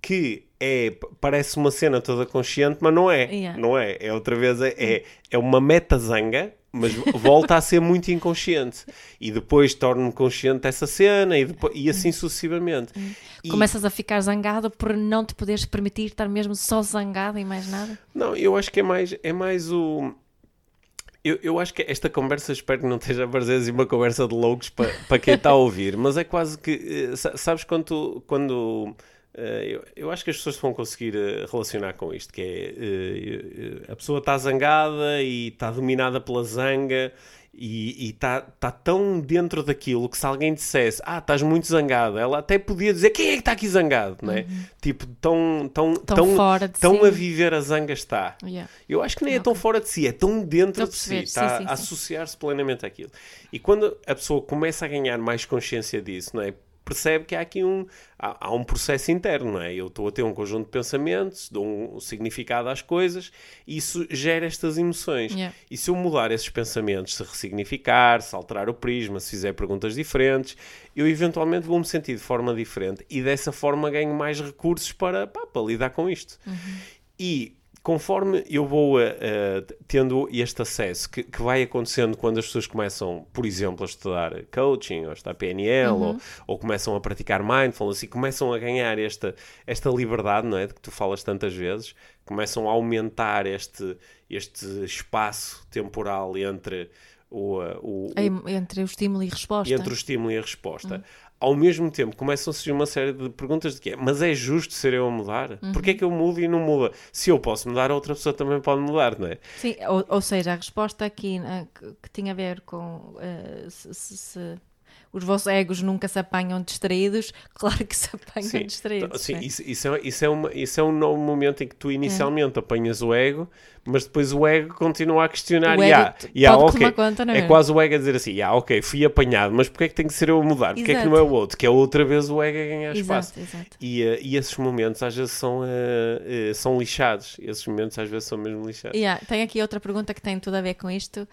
que é, parece uma cena toda consciente, mas não é. Yeah. Não é. É outra vez, é, é, é uma meta-zanga, mas volta a ser muito inconsciente. E depois torno-me consciente dessa cena e, depois, e assim sucessivamente. E- Começas a ficar zangado por não te poderes permitir estar mesmo só zangado e mais nada. Não, eu acho que é mais, é mais o. Eu, eu acho que esta conversa, espero que não esteja a parecer assim uma conversa de loucos para, para quem está a ouvir, mas é quase que. eh, sa- Sabes quando. quando eu, eu acho que as pessoas vão conseguir eh, relacionar com isto, que é eh, eh, a pessoa está zangada e está dominada pela zanga e está tá tão dentro daquilo que se alguém dissesse ah, estás muito zangado, ela até podia dizer quem é que está aqui zangado, não é? Tipo, tão, tão, Tão tão, fora de tão si. a viver a zanga está. Yeah. Eu acho que nem é tão fora de si, é tão dentro de si, está a associar-se plenamente àquilo. E quando a pessoa começa a ganhar mais consciência disso, não é? Percebe que há aqui um, há, há um processo interno, não é? Eu estou a ter um conjunto de pensamentos, dou um significado às coisas, e isso gera estas emoções. Yeah. E se eu mudar esses pensamentos, se ressignificar, se alterar o prisma, se fizer perguntas diferentes, eu eventualmente vou-me sentir de forma diferente e dessa forma ganho mais recursos para, pá, para lidar com isto. E conforme eu vou eh, eh, tendo este acesso, que, que vai acontecendo quando as pessoas começam, por exemplo, a estudar coaching, ou a estudar PNL, ou, ou começam a praticar mindfulness, e começam a ganhar esta, esta liberdade, não é? De que tu falas tantas vezes, começam a aumentar este, este espaço temporal entre o, uh, o, Em- Entre o estímulo e resposta. entre o estímulo e a resposta. Ao mesmo tempo, começam a surgir uma série de perguntas de que é, mas é justo ser eu a mudar? Porquê é que eu mudo e não muda? Se eu posso mudar, outra pessoa também pode mudar, não é? Sim, ou, ou seja, a resposta aqui eh, que, que tinha a ver com se, se- se os vossos egos nunca se apanham distraídos, claro que se apanham distraídos. Sim, né? isso, isso, é, isso, é uma, isso é um novo momento em que tu inicialmente apanhas o ego, mas depois o ego continua a questionar. O e ego há- e há, pode ok, tomar conta, não é? é quase o ego a dizer assim: ah, ok, fui apanhado, mas porquê é que tem que ser eu a mudar? Porquê é que não é o outro? Que é outra vez o ego a ganhar espaço. Exato, exato. E, eh, e esses momentos às vezes são, eh, eh, são lixados. Esses momentos às vezes são mesmo lixados. Yeah, tem aqui outra pergunta que tem tudo a ver com isto.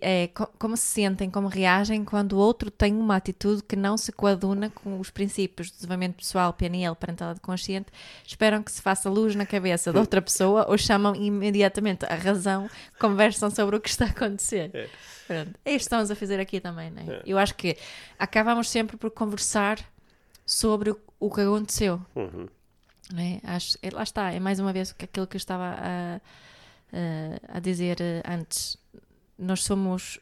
É co- como se sentem, como reagem quando o outro tem uma atitude que não se coaduna com os princípios de desenvolvimento pessoal, PNL, parentalidade consciente, esperam que se faça luz na cabeça de outra pessoa ou chamam imediatamente a razão, conversam sobre o que está a acontecer. É. Pronto. É isto que estamos a fazer aqui também, não é? É. Eu acho que acabamos sempre por conversar sobre o, que aconteceu. Uhum. é? Acho, é- lá está, é mais uma vez aquilo que eu estava a, a, a dizer eh, antes. Nós somos,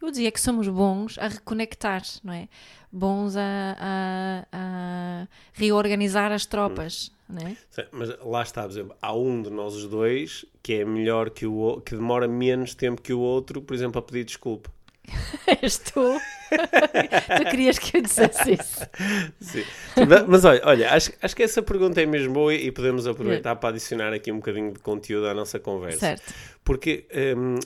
eu dizia que somos bons a reconectar, não é? Bons a, a- a reorganizar as tropas, não é? Sim, Mas lá está, por exemplo, há um de nós os dois que é melhor que o que demora menos tempo que o outro, por exemplo, a pedir desculpa. És tu. tu querias que eu dissesse isso. Sim. mas, olha, olha acho, acho que essa pergunta é mesmo boa e podemos aproveitar para adicionar aqui um bocadinho de conteúdo à nossa conversa. Certo. Porque hum,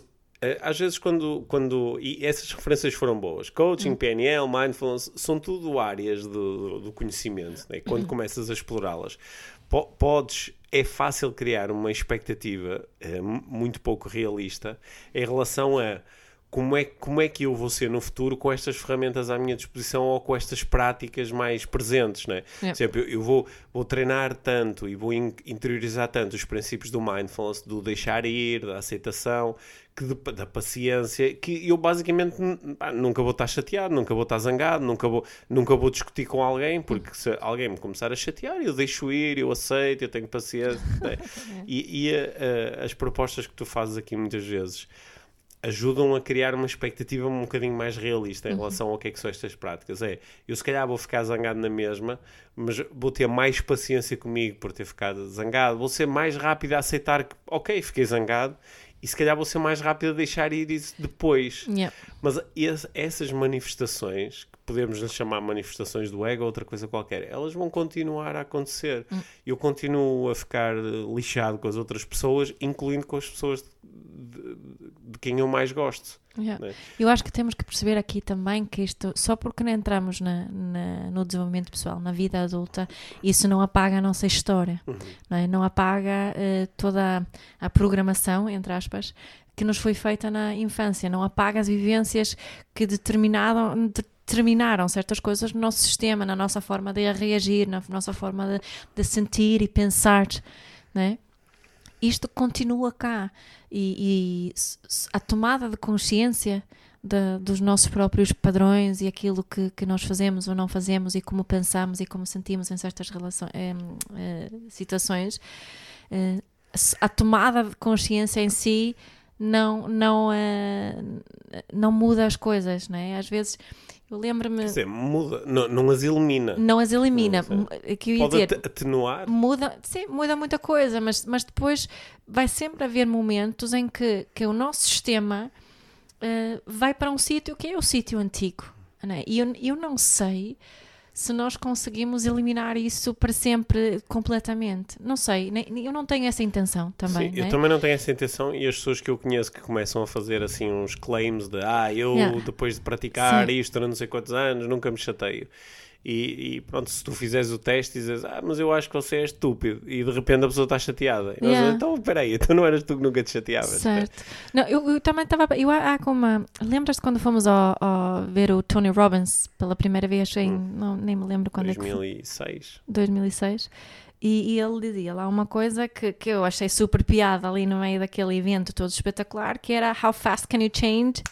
às vezes quando, quando. E essas referências foram boas. Coaching, PNL, mindfulness, são tudo áreas do, do conhecimento. Né? Quando começas a explorá-las, po- podes. É fácil criar uma expectativa eh, mu- muito pouco realista em relação a como é, como é que eu vou ser no futuro com estas ferramentas à minha disposição ou com estas práticas mais presentes, né? Por Yep. exemplo, eu, eu vou, vou treinar tanto e vou in- interiorizar tanto os princípios do mindfulness, do deixar ir, da aceitação, que de- da paciência, que eu basicamente pá, nunca vou estar chateado, nunca vou estar zangado, nunca vou, nunca vou discutir com alguém, porque se alguém me começar a chatear, eu deixo ir, eu aceito, eu tenho paciência. né? E, e a- a- as propostas que tu fazes aqui muitas vezes ajudam a criar uma expectativa um bocadinho mais realista em relação ao que é que são estas práticas. É, eu se calhar vou ficar zangado na mesma, mas vou ter mais paciência comigo por ter ficado zangado, vou ser mais rápido a aceitar que, ok, fiquei zangado, e se calhar vou ser mais rápido a deixar ir isso depois. Yeah. Mas essas manifestações, podemos chamar manifestações do ego ou outra coisa qualquer, elas vão continuar a acontecer. Eu continuo a ficar eh, lixado com as outras pessoas, incluindo com as pessoas de, de- quem eu mais gosto. Yeah. né? Eu acho que temos que perceber aqui também que isto, só porque não entramos na, na- no desenvolvimento pessoal, na vida adulta, isso não apaga a nossa história, não, é? Não apaga eh, toda a, a programação, entre aspas, que nos foi feita na infância, não apaga as vivências que determinaram, determinaram certas coisas no nosso sistema, na nossa forma de reagir, na nossa forma de, de sentir e pensar, não é? isto continua cá e, e a tomada de consciência da- dos nossos próprios padrões e aquilo que, que nós fazemos ou não fazemos e como pensamos e como sentimos em certas relações, eh, situações, eh, a tomada de consciência em si não, não, eh, não muda as coisas, não é? Às vezes eu lembro-me, Quer dizer, muda, não, não as elimina. não as elimina, Não, que eu ia Pode dizer, ate- atenuar. muda, sim, muda muita coisa, mas, mas depois vai sempre haver momentos em que, que o nosso sistema eh, vai para um sítio que é o sítio antigo. não é? E eu, eu não sei se nós conseguimos eliminar isso para sempre completamente. Não sei, nem- eu não tenho essa intenção também. Sim, eu é? também não tenho essa intenção e as pessoas que eu conheço que começam a fazer assim uns claims de ah, eu Yeah. depois de praticar Sim. isto durante não sei quantos anos nunca me chateio. E, e pronto, se tu fizeres o teste e dizes ah, mas eu acho que você é estúpido e de repente a pessoa está chateada. E Yeah. dizemos, então peraí, então não eras tu que nunca te chateavas. Certo. Não, eu, eu também estava. Eu há como uma. Lembras-te quando fomos ao, ao ver o Tony Robbins pela primeira vez em. Hum. Não, nem me lembro quando é que foi. 2006. 2006 e, e ele dizia lá uma coisa que, que eu achei super piada ali no meio daquele evento todo espetacular que era How fast can you change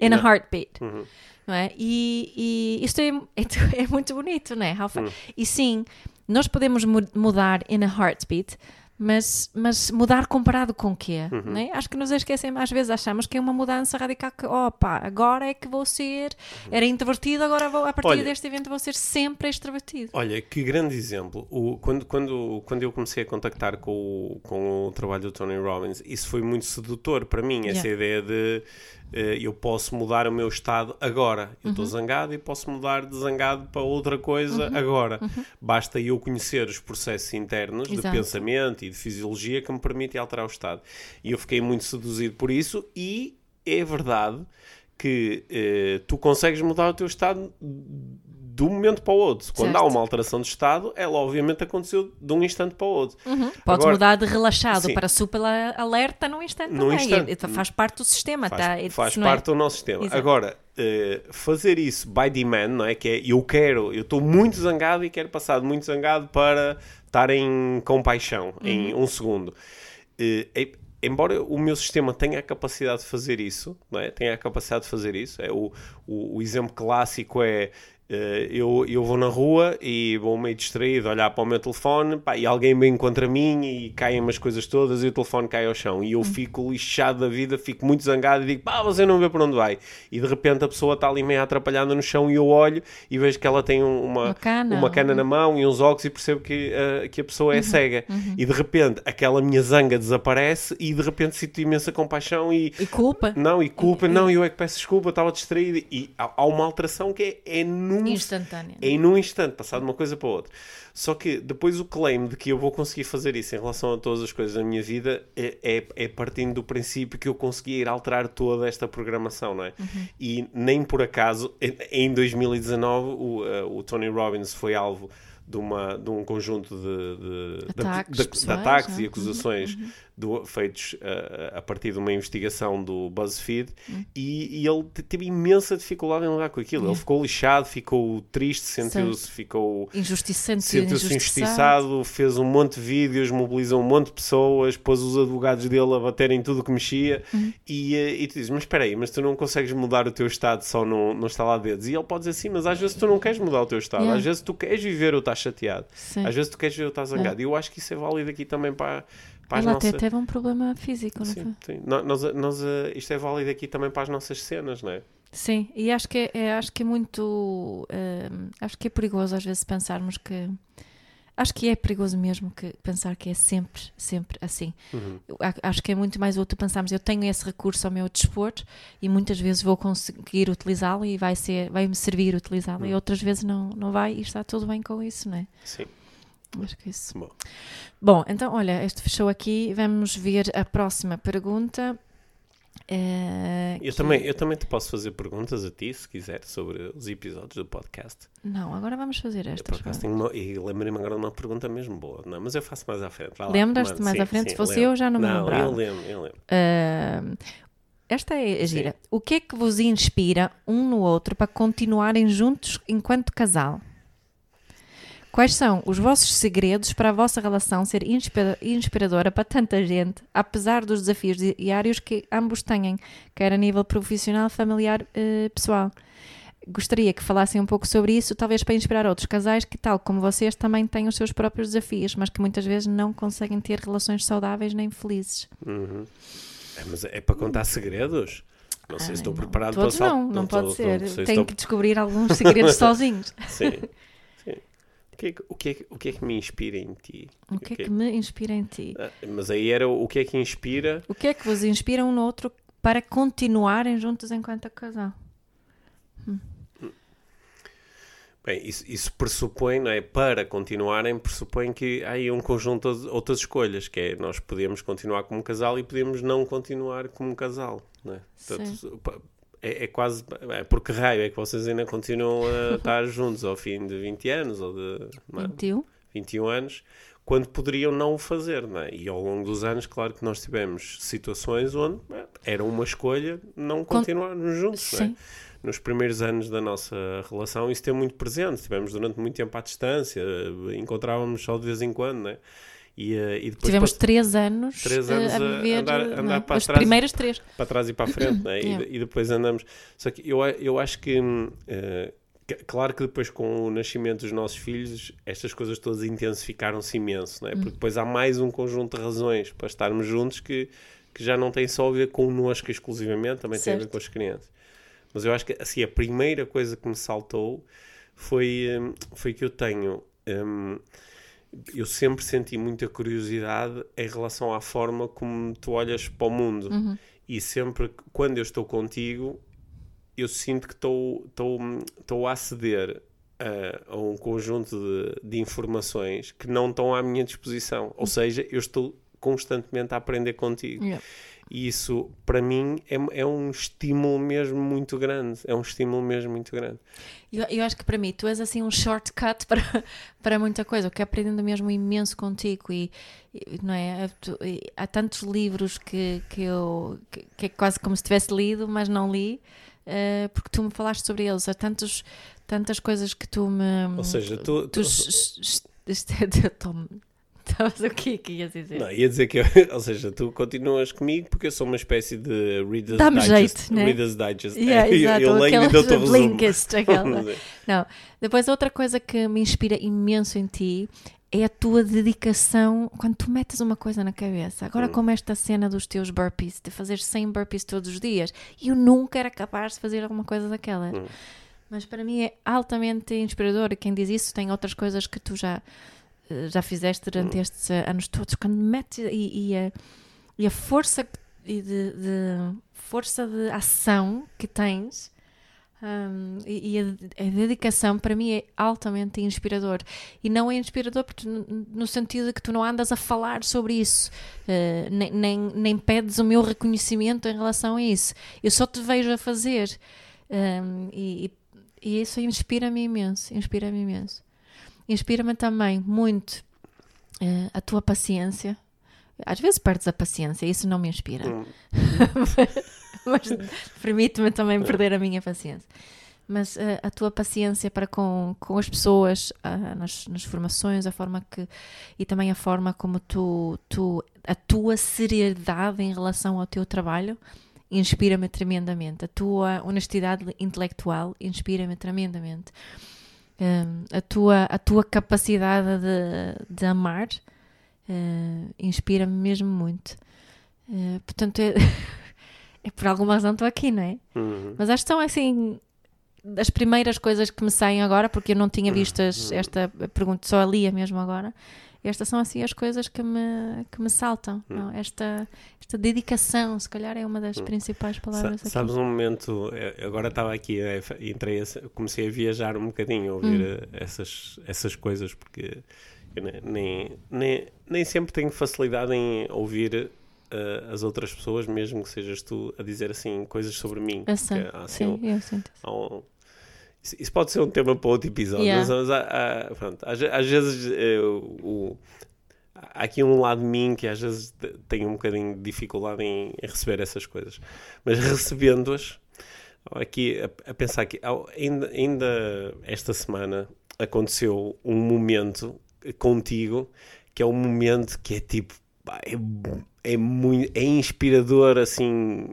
in a heartbeat Uhum. Não é? E, e isto é, é, é muito bonito, não é? How fa- Hum. E sim, nós podemos mu- mudar in a heartbeat Mas, mas mudar comparado com o quê? Uhum. Né? Acho que nos esquecemos, às vezes achamos que é uma mudança radical que, opa, agora é que vou ser, era introvertido, agora vou, a partir Uhum. Olha- deste evento vou ser sempre extrovertido. Olha, que grande exemplo. O, quando, quando, quando eu comecei a contactar com o, com o trabalho do Tony Robbins, isso foi muito sedutor para mim, essa Yeah. ideia de eu posso mudar o meu estado agora. Eu Uhum. estou zangado e posso mudar de zangado para outra coisa Uhum. agora. Basta eu conhecer os processos internos de Exato. pensamento e de fisiologia que me permitem alterar o estado. E eu fiquei muito seduzido por isso e é verdade que eh, tu consegues mudar o teu estado de um momento para o outro. Quando há Certo. uma alteração de estado, ela obviamente aconteceu de um instante para o outro. Podes Agora- mudar de relaxado Sim. para super alerta num instante Num também. instante. E- e faz parte do sistema. Faz, tá? Faz é? parte do nosso sistema. Exato. Agora, eh, fazer isso by demand, não é? Que é eu quero, eu estou muito zangado e quero passar de muito zangado para estar em compaixão em Uhum. um segundo. Eh, é- embora o meu sistema tenha a capacidade de fazer isso, não é? Tenha a capacidade de fazer isso. É o, o, o exemplo clássico é eu, eu vou na rua e vou meio distraído olhar para o meu telefone pá, e alguém me encontra mim e caem umas coisas todas e o telefone cai ao chão e eu fico lixado da vida, fico muito zangado e digo pá, você não vê para onde vai e de repente a pessoa está ali meio atrapalhada no chão e eu olho e vejo que ela tem um- uma, Uma cana. uma cana na mão e uns óculos e percebo que, eh, que a pessoa Uhum. é cega e de repente aquela minha zanga desaparece e de repente sinto imensa compaixão e E culpa. não, e culpa, não, eu é que peço desculpa, estava distraído. E há, há uma alteração que é, é num Instantânea. é num instante, passado de uma coisa para outra. Só que depois o claim de que eu vou conseguir fazer isso em relação a todas as coisas da minha vida é, é, é partindo do princípio que eu conseguia ir alterar toda esta programação, não é? E nem por acaso, em- em 2019, o, eh, o Tony Robbins foi alvo de, uma, de um conjunto de, de- Ataques de- de pessoais, ataques não é? e acusações do- feitos eh, a partir de uma investigação do BuzzFeed e, e ele te- teve imensa dificuldade em lidar com aquilo. Ele ficou lixado, ficou triste, sentiu-se, ficou Injustiçante. Sentiu-se injustiçado. fez um monte de vídeos, mobilizou um monte de pessoas, pôs os advogados dele a baterem tudo que mexia Uhum. e, eh, e tu dizes, mas espera aí, mas tu não consegues mudar o teu estado só no, no estalar de dedos. E ele pode dizer sim, mas às vezes tu não queres mudar o teu estado, Yeah. às vezes tu queres viver ou estás chateado, Sim. às vezes tu queres viver ou estás zangado. E eu acho que isso é válido aqui também para, para Ela até nossas... teve um problema físico, não foi? Sim, sim. No- Nós, nós, eh, isto é válido aqui também para as nossas cenas, não é? Sim, e acho que é, é- acho que é muito. hum, acho que é perigoso às vezes pensarmos que. Acho que é perigoso mesmo que pensar que é sempre, sempre assim. Uhum. Acho que é muito mais útil pensarmos, eu tenho esse recurso ao meu dispor e muitas vezes vou conseguir utilizá-lo e vai ser, vai-me servir utilizá-lo Uhum. e outras vezes não, não vai e está tudo bem com isso, não é? Sim. Acho que é isso. Bom. Bom, então, olha, este fechou aqui. Vamos ver a próxima pergunta. Eh, Eu, que- também, eu também te posso fazer perguntas a ti, se quiser, sobre os episódios do podcast. Não, agora vamos fazer Eu, esta. por acaso, tenho uma, e lembrei-me agora de uma pergunta mesmo boa. Não, mas eu faço mais à frente. Lembras-te mais Sim, à frente? sim, Se fosse lembro. eu, já não me Não, lembrava. eu lembro, eu lembro. Ah, esta é a gira. O que é que vos inspira um no outro para continuarem juntos enquanto casal? Quais são os vossos segredos para a vossa relação ser inspira- inspiradora para tanta gente, apesar dos desafios diários que ambos têm, quer a nível profissional, familiar, eh, pessoal? Gostaria que falassem um pouco sobre isso, talvez para inspirar outros casais que, tal como vocês, também têm os seus próprios desafios, mas que muitas vezes não conseguem ter relações saudáveis nem felizes. Uhum. É, mas é para contar segredos? Não sei se estou Ai, não. preparado para sal- não, não, pode estou- ser. não se Tenho estou- que descobrir alguns segredos sozinhos. Sim. O que, é que, o, que é, o que é que me inspira em ti? O que é que me inspira em ti? Ah, Mas aí era o que é que inspira. O que é que vos inspira um no outro para continuarem juntos enquanto casal? Bem, isso, isso pressupõe, não é? Para continuarem, pressupõe que há aí um conjunto de outras escolhas, que é nós podemos continuar como casal e podemos não continuar como casal, não é? Portanto, é, é quase. É porque raio é que vocês ainda continuam a estar juntos ao fim de 20 anos ou de não é? Mentiu? 21 anos, quando poderiam não o fazer, não é? E ao longo dos anos, claro que nós tivemos situações onde é, era uma escolha não Con- continuarmos juntos, não é? Sim. nos primeiros anos da nossa relação isso tem muito presente. Tivemos durante muito tempo à distância, encontrávamos só de vez em quando, né? E, eh, e depois Tivemos três anos, Três eh, anos a a viver andar- não é? andar para as trás. primeiras três. para trás e para a frente, né? E, Yeah. e depois andamos. Só que eu, eu acho que eh, Claro que depois com o nascimento dos nossos filhos, estas coisas todas intensificaram-se imenso, não é? Porque depois há mais um conjunto de razões para estarmos juntos que, que já não tem só a ver connosco exclusivamente, também tem a ver Certo. com as crianças. Mas eu acho que assim, a primeira coisa que me saltou foi, hum, foi que eu tenho. hum, eu sempre senti muita curiosidade em relação à forma como tu olhas para o mundo. E sempre, quando eu estou contigo, eu sinto que estou, estou, estou a aceder a, a um conjunto de, de informações que não estão à minha disposição. Ou seja, eu estou constantemente a aprender contigo. Yeah. E isso, para mim, é, é um estímulo mesmo muito grande. É um estímulo mesmo muito grande. Eu, eu acho que para mim tu és assim um shortcut para, para muita coisa, o que aprendendo mesmo imenso contigo e, e, não é? Tu- há tantos livros que, que eu que, que é quase como se tivesse lido, mas não li, eh, porque tu me falaste sobre eles, há tantos, tantas coisas que tu me Ou seja, tu... tu tu- Tom, estavas o que que ias dizer? não, ia dizer que, eu- ou seja, tu continuas comigo porque eu sou uma espécie de Reader's Dá-me Digest. jeito, né? Reader's Digest. Yeah, eu, exato, eu leio e dou-te o. Blinkist, aquela. Não. Depois, outra coisa que me inspira imenso em ti é a tua dedicação quando tu metes uma coisa na cabeça. Agora, Hum. como esta cena dos teus burpees, de fazer 100 burpees todos os dias, eu nunca era capaz de fazer alguma coisa daquela. Hum. Mas para mim é altamente inspirador. Quem diz isso tem outras coisas que tu já, já fizeste durante Hum. estes eh, anos todos. Quando metes e, e a, e a força de, de- força de ação que tens hum, e, e a, a dedicação para mim é altamente inspirador e não é inspirador porque no, sentido de que tu não andas a falar sobre isso eh, nem, nem, nem pedes o meu reconhecimento em relação a isso eu só te vejo a fazer e, e- e isso inspira-me imenso inspira-me imenso inspira-me também muito eh, a tua paciência às vezes perdes a paciência isso não me inspira Hum. mas permite-me também perder a minha paciência. Mas eh, a tua paciência para com, com as pessoas ah, nas, nas formações, a forma que e também a forma como tu, tu a tua seriedade em relação ao teu trabalho inspira-me tremendamente. A tua honestidade intelectual inspira-me tremendamente. A, tua, a tua capacidade de, de amar eh, inspira-me mesmo muito. Eh, portanto, é, é por alguma razão estou aqui, não é? Uhum. Mas acho que são assim das primeiras coisas que me saem agora, porque eu não tinha visto as- esta pergunta, só a lia mesmo agora. Estas são assim as coisas que me, que me saltam. Não? Esta, esta dedicação, se calhar, é uma das principais Sa- palavras aqui. Sabes um momento, eh, agora estava aqui, fa- entrei, a- comecei a viajar um bocadinho a ouvir Hum. essas, essas coisas, porque eu ne- nem, nem, nem sempre tenho facilidade em ouvir eh, as outras pessoas, mesmo que sejas tu a dizer assim coisas sobre mim. Eu sei, Que há, assim, um- sim, eu sinto. há um- isso, pode ser um tema para outro episódio, Yeah. mas, mas há- há- pronto, às, às vezes eh, o- há aqui um lado de mim que às vezes te- tem um bocadinho de dificuldade em, em receber essas coisas, mas recebendo-as, aqui a, a pensar que ainda, ainda esta semana aconteceu um momento contigo que é um momento que é tipo pá, é, é muito é inspirador assim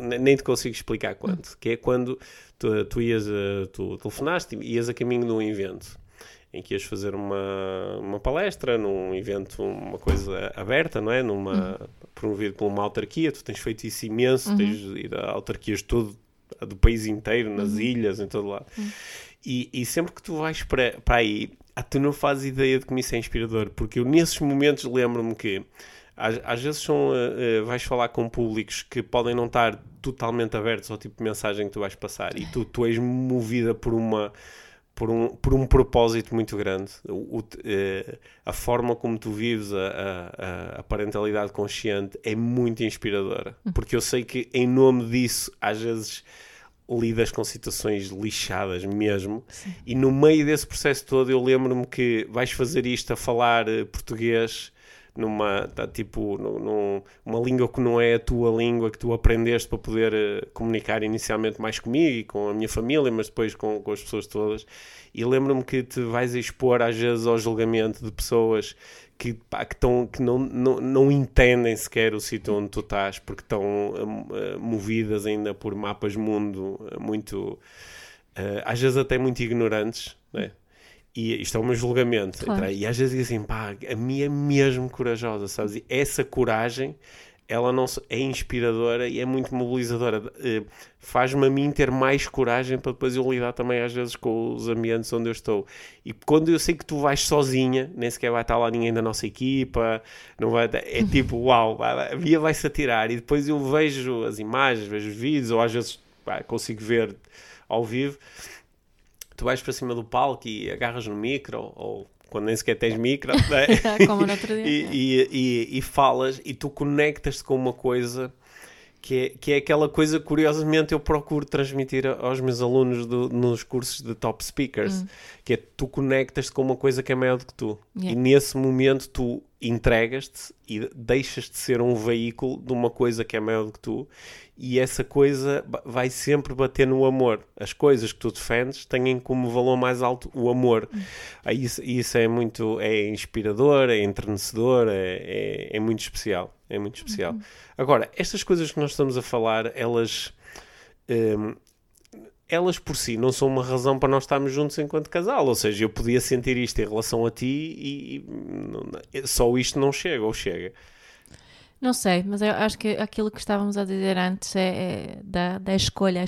ne- nem te consigo explicar quanto que é quando tu, tu ias a, tu telefonaste e ias a caminho de um evento em que ias fazer uma, uma palestra num evento, uma coisa aberta, não é? Numa, promovido por uma autarquia, tu tens feito isso imenso, tens ido a autarquias todo, do país inteiro, nas ilhas, em todo lado. E, e sempre que tu vais para, para aí, ah, tu não fazes ideia de como isso é inspirador, porque eu nesses momentos lembro-me que às, às vezes são, eh, eh, vais falar com públicos que podem não estar totalmente abertos ao tipo de mensagem que tu vais passar e tu, tu és movida por uma por um, por um propósito muito grande. O, o- eh, a forma como tu vives a, a- a- a parentalidade consciente é muito inspiradora. Porque eu sei que, em nome disso, às vezes lidas com situações lixadas mesmo. E no meio desse processo todo, eu lembro-me que vais fazer isto a falar eh, português numa tá, tipo num- num- uma língua que não é a tua língua que tu aprendeste para poder eh, comunicar inicialmente mais comigo e com a minha família mas depois com, com as pessoas todas e lembro-me que te vais expor às vezes ao julgamento de pessoas que, pá, que, tão, que não, não, não entendem sequer o sítio onde tu estás porque estão hum, eh, movidas ainda por mapas mundo eh, muito uh, às vezes até muito ignorantes, né? E isto é o meu julgamento. Claro. E às vezes digo assim, pá, a minha é mesmo corajosa, sabes? E essa coragem, ela não é inspiradora e é muito mobilizadora. Eh, Faz-me a mim ter mais coragem para depois eu lidar também às vezes com os ambientes onde eu estou. E quando eu sei que tu vais sozinha, nem sequer vai estar lá ninguém da nossa equipa, não vai, é tipo, uau, a Bia vai-se atirar. E depois eu vejo as imagens, vejo os vídeos, ou às vezes pá, consigo ver ao vivo tu vais para cima do palco e agarras no micro, ou quando nem sequer tens micro, né? Como no outro dia. e, e, e, e falas e tu conectas-te com uma coisa que é, que é aquela coisa, curiosamente, eu procuro transmitir aos meus alunos do- nos cursos de top speakers, que é tu conectas-te com uma coisa que é maior do que tu. Yeah. E nesse momento tu entregas-te e deixas de ser um veículo de uma coisa que é maior do que tu e essa coisa vai sempre bater no amor. As coisas que tu defendes têm como valor mais alto o amor. Aí Isso, isso é muito é inspirador, é entrenecedor, é, é, é muito especial. É muito especial. Agora, estas coisas que nós estamos a falar, elas hum, elas por si não são uma razão para nós estarmos juntos enquanto casal. Ou seja, eu podia sentir isto em relação a ti e, e não- só isto não chega ou chega. Não sei, mas eu acho que aquilo que estávamos a dizer antes é, é da, da escolha,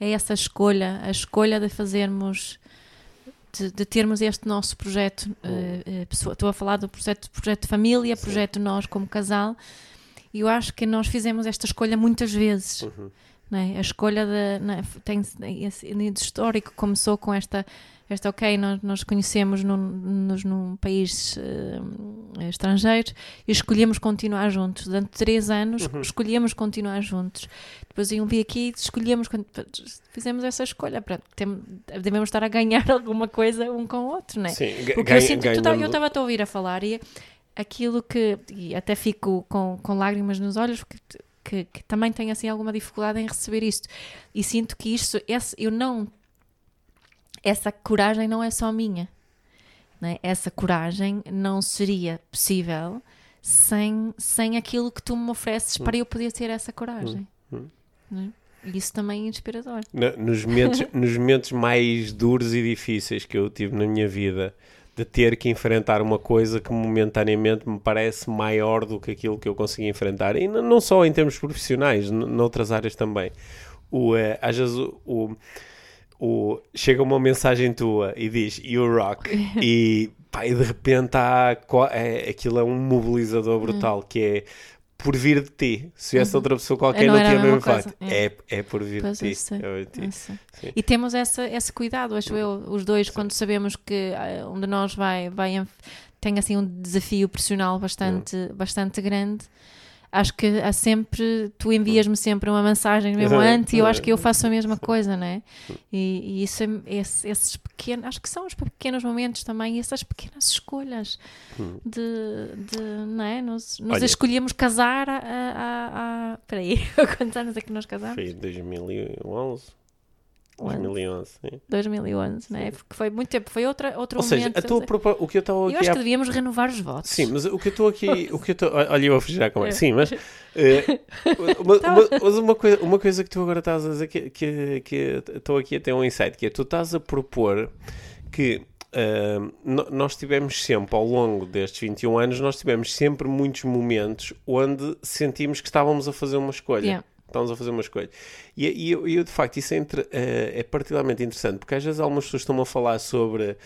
é essa escolha, a escolha de fazermos, de, de termos este nosso projeto. eh, pessoa- estou a falar do projeto, projeto de família, projeto nós como casal, e eu acho que nós fizemos esta escolha muitas vezes. Uhum. Não é? A escolha de, não é? tem esse histórico começou com esta, esta ok, nós, nós conhecemos num, nos num país eh, estrangeiro e escolhemos continuar juntos. Durante três anos escolhemos continuar juntos. Depois eu vi aqui e escolhemos, fizemos essa escolha. Pronto, tem- devemos estar a ganhar alguma coisa um com o outro, não é? Sim, ga- Porque eu sinto que eu estava a ouvir a falar e aquilo que, e até fico com, com lágrimas nos olhos, porque que, que também tenho assim alguma dificuldade em receber isto. E sinto que isto, esse, eu não. Essa coragem não é só minha. não é? Essa coragem não seria possível sem, sem aquilo que tu me ofereces para eu poder ter essa coragem. não é? E isso também é inspirador. Na- nos, momentos, nos momentos mais duros e difíceis que eu tive na minha vida, de ter que enfrentar uma coisa que momentaneamente me parece maior do que aquilo que eu consegui enfrentar, e não só em termos profissionais, noutras áreas também. O, eh, às vezes o, o- o- chega uma mensagem tua e diz You rock, e, pá, e de repente há, é, aquilo é um mobilizador brutal que é por vir de ti. Se essa outra pessoa qualquer Não não, a tinha o mesmo impacto, coisa, é, é por vir Pois, de ti. sei, é ti. Sim. E temos essa, esse cuidado, acho eu, os dois, quando sabemos que ah, um de nós vai, vai tem assim um desafio profissional bastante, bastante grande. Acho que há sempre, tu envias-me sempre uma mensagem mesmo antes e eu acho que eu faço a mesma coisa, não é? E, e isso é, esse- esses pequenos, acho que são os pequenos momentos também, essas pequenas escolhas de, de não é? Nos, nos Olha. escolhemos casar a, a, a, a peraí, quantos anos é que nós casamos? Foi em 2011. Onze. 2011, sim. 2011, não é? Porque foi muito tempo, foi outra, outro Ou seja, momento. a tua propo- o que eu estava eu aqui acho a... que devíamos renovar os votos. Sim, mas o que eu estou aqui... o que eu estou... Olha, eu vou fugir à conversa. Sim, mas... Tá. eh, uma, uma, mas uma, coisa, uma coisa que tu agora estás a dizer que, estou aqui a ter um insight, que é tu estás a propor que no- nós tivemos sempre, ao longo destes 21 anos, nós tivemos sempre muitos momentos onde sentimos que estávamos a fazer uma escolha. Yeah. Estamos a fazer uma escolha. E, e eu, eu, de facto, isso é, entre- eh, é particularmente interessante, porque às vezes algumas pessoas estão a falar sobre,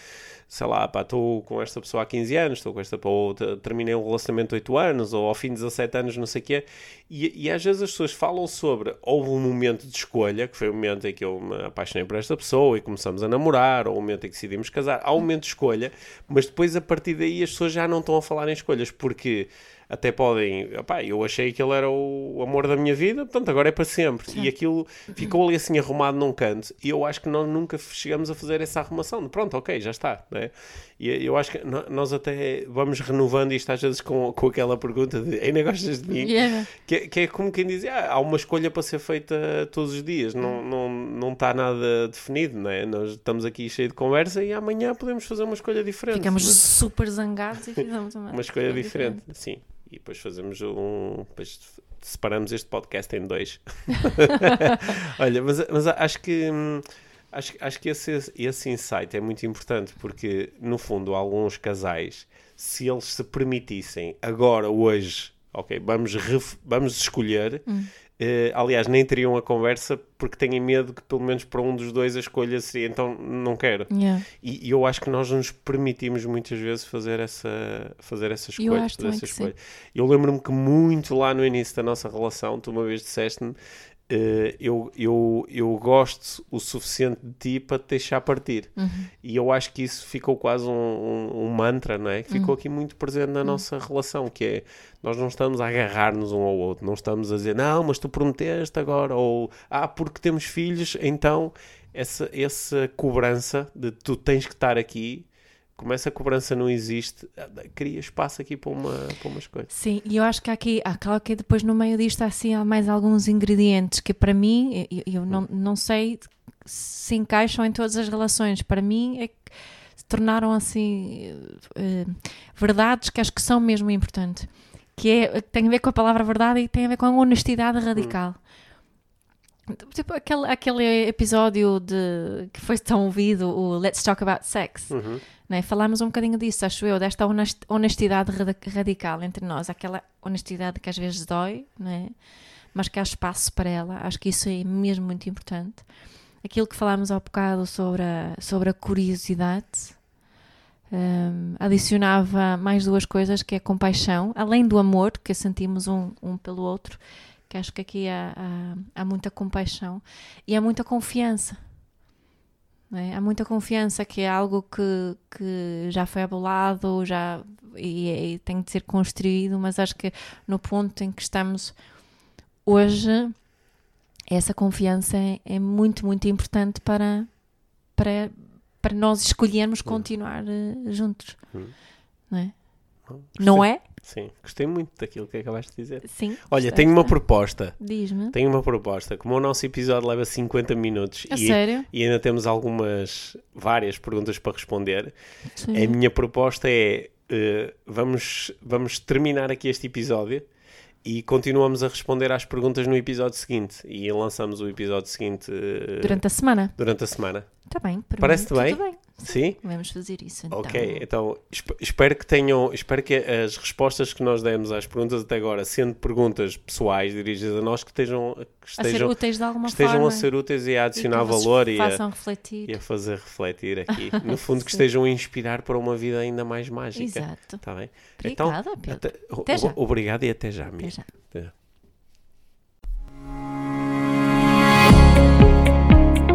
sei lá, pá, estou com esta pessoa há 15 anos, estou com esta te- terminei um relacionamento de 8 anos, ou ao fim de 17 anos, não sei o quê, e, e às vezes as pessoas falam sobre, houve um momento de escolha, que foi o momento em que eu me apaixonei por esta pessoa e começamos a namorar, ou o momento em que decidimos casar, há um momento de escolha, mas depois a partir daí as pessoas já não estão a falar em escolhas, porque até podem, opá, eu achei que ele era o amor da minha vida, portanto agora é para sempre. E aquilo ficou ali assim arrumado num canto. E eu acho que nós nunca chegamos a fazer essa arrumação. de Pronto, ok, já está. Né? E eu acho que nós até vamos renovando isto às vezes com, com aquela pergunta de ainda gostas de mim? Yeah. Que, é- que é como quem diz, ah, há uma escolha para ser feita todos os dias, não, não, não está nada definido, não é? Nós estamos aqui cheio de conversa e amanhã podemos fazer uma escolha diferente. Ficamos Mas- super zangados e fizemos uma, uma escolha diferente, sim. E depois fazemos um. Depois separamos este podcast em dois. Olha, mas, mas acho que hum, Acho, acho que esse, esse insight é muito importante porque, no fundo, alguns casais, se eles se permitissem agora, hoje, ok, vamos, vamos escolher, eh, aliás, nem teriam a conversa porque têm medo que, pelo menos para um dos dois, a escolha seria então não quero. Yeah. E, e eu acho que nós nos permitimos muitas vezes fazer essa, fazer essa escolha. Eu acho essa escolha. Eu lembro-me que muito lá no início da nossa relação, tu uma vez disseste-me eu, eu, eu gosto o suficiente de ti para te deixar partir. Uhum. E eu acho que isso ficou quase um, um- um mantra, não é? Que Uhum. ficou aqui muito presente na nossa relação, que é nós não estamos a agarrar-nos um ao outro, não estamos a dizer, não, mas tu prometeste agora, ou ah, porque temos filhos, então essa, essa cobrança de tu tens que estar aqui, como essa cobrança não existe, cria espaço aqui para, uma, para umas coisas. Sim, e eu acho que aqui, há, claro que depois no meio disto há assim há mais alguns ingredientes que para mim, eu, eu não, não sei se encaixam em todas as relações. Para mim é que se tornaram assim eh, verdades que acho que são mesmo importantes. Que é, tem a ver com a palavra verdade e tem a ver com a honestidade radical. Tipo aquele, aquele episódio de, que foi tão ouvido, o Let's Talk About Sex. Uhum. Né? Falámos um bocadinho disso, acho eu, desta honest- honestidade radical entre nós, aquela honestidade que às vezes dói, né? mas que há espaço para ela. Acho que isso é mesmo muito importante. Aquilo que falámos há bocado sobre a, sobre a curiosidade, hum, adicionava mais duas coisas, que é a compaixão, além do amor que sentimos um, um pelo outro, que acho que aqui há, há, há muita compaixão e há muita confiança. é? Há muita confiança que é algo que, que já foi abolado já, e, e tem de ser construído, mas acho que no ponto em que estamos hoje, essa confiança é, é muito, muito importante para, para, para nós escolhermos continuar eh, juntos. Hum. Não é? Não é? Sim, gostei muito daquilo que acabaste de dizer. Sim. Olha, tenho uma proposta. Diz-me. Tenho uma proposta. Como o nosso episódio leva 50 minutos A e, sério? e ainda temos algumas, várias perguntas para responder, Sim. a minha proposta é: eh, vamos, vamos terminar aqui este episódio e continuamos a responder às perguntas no episódio seguinte. E lançamos o episódio seguinte eh, Durante a semana? durante a semana. Está bem. Parece-te tudo bem? Sim? Vamos fazer isso então. Ok, então esp- espero que tenham, espero que as respostas que nós demos às perguntas até agora, sendo perguntas pessoais dirigidas a nós, que estejam, que A ser estejam, úteis de alguma estejam forma. a ser úteis e a e adicionar vos valor e a, e a fazer refletir aqui. No fundo, que estejam a inspirar para uma vida ainda mais mágica. Exato. Está bem? Obrigada, Pedro. até, Até o- Obrigado e até já, Mia. Até já.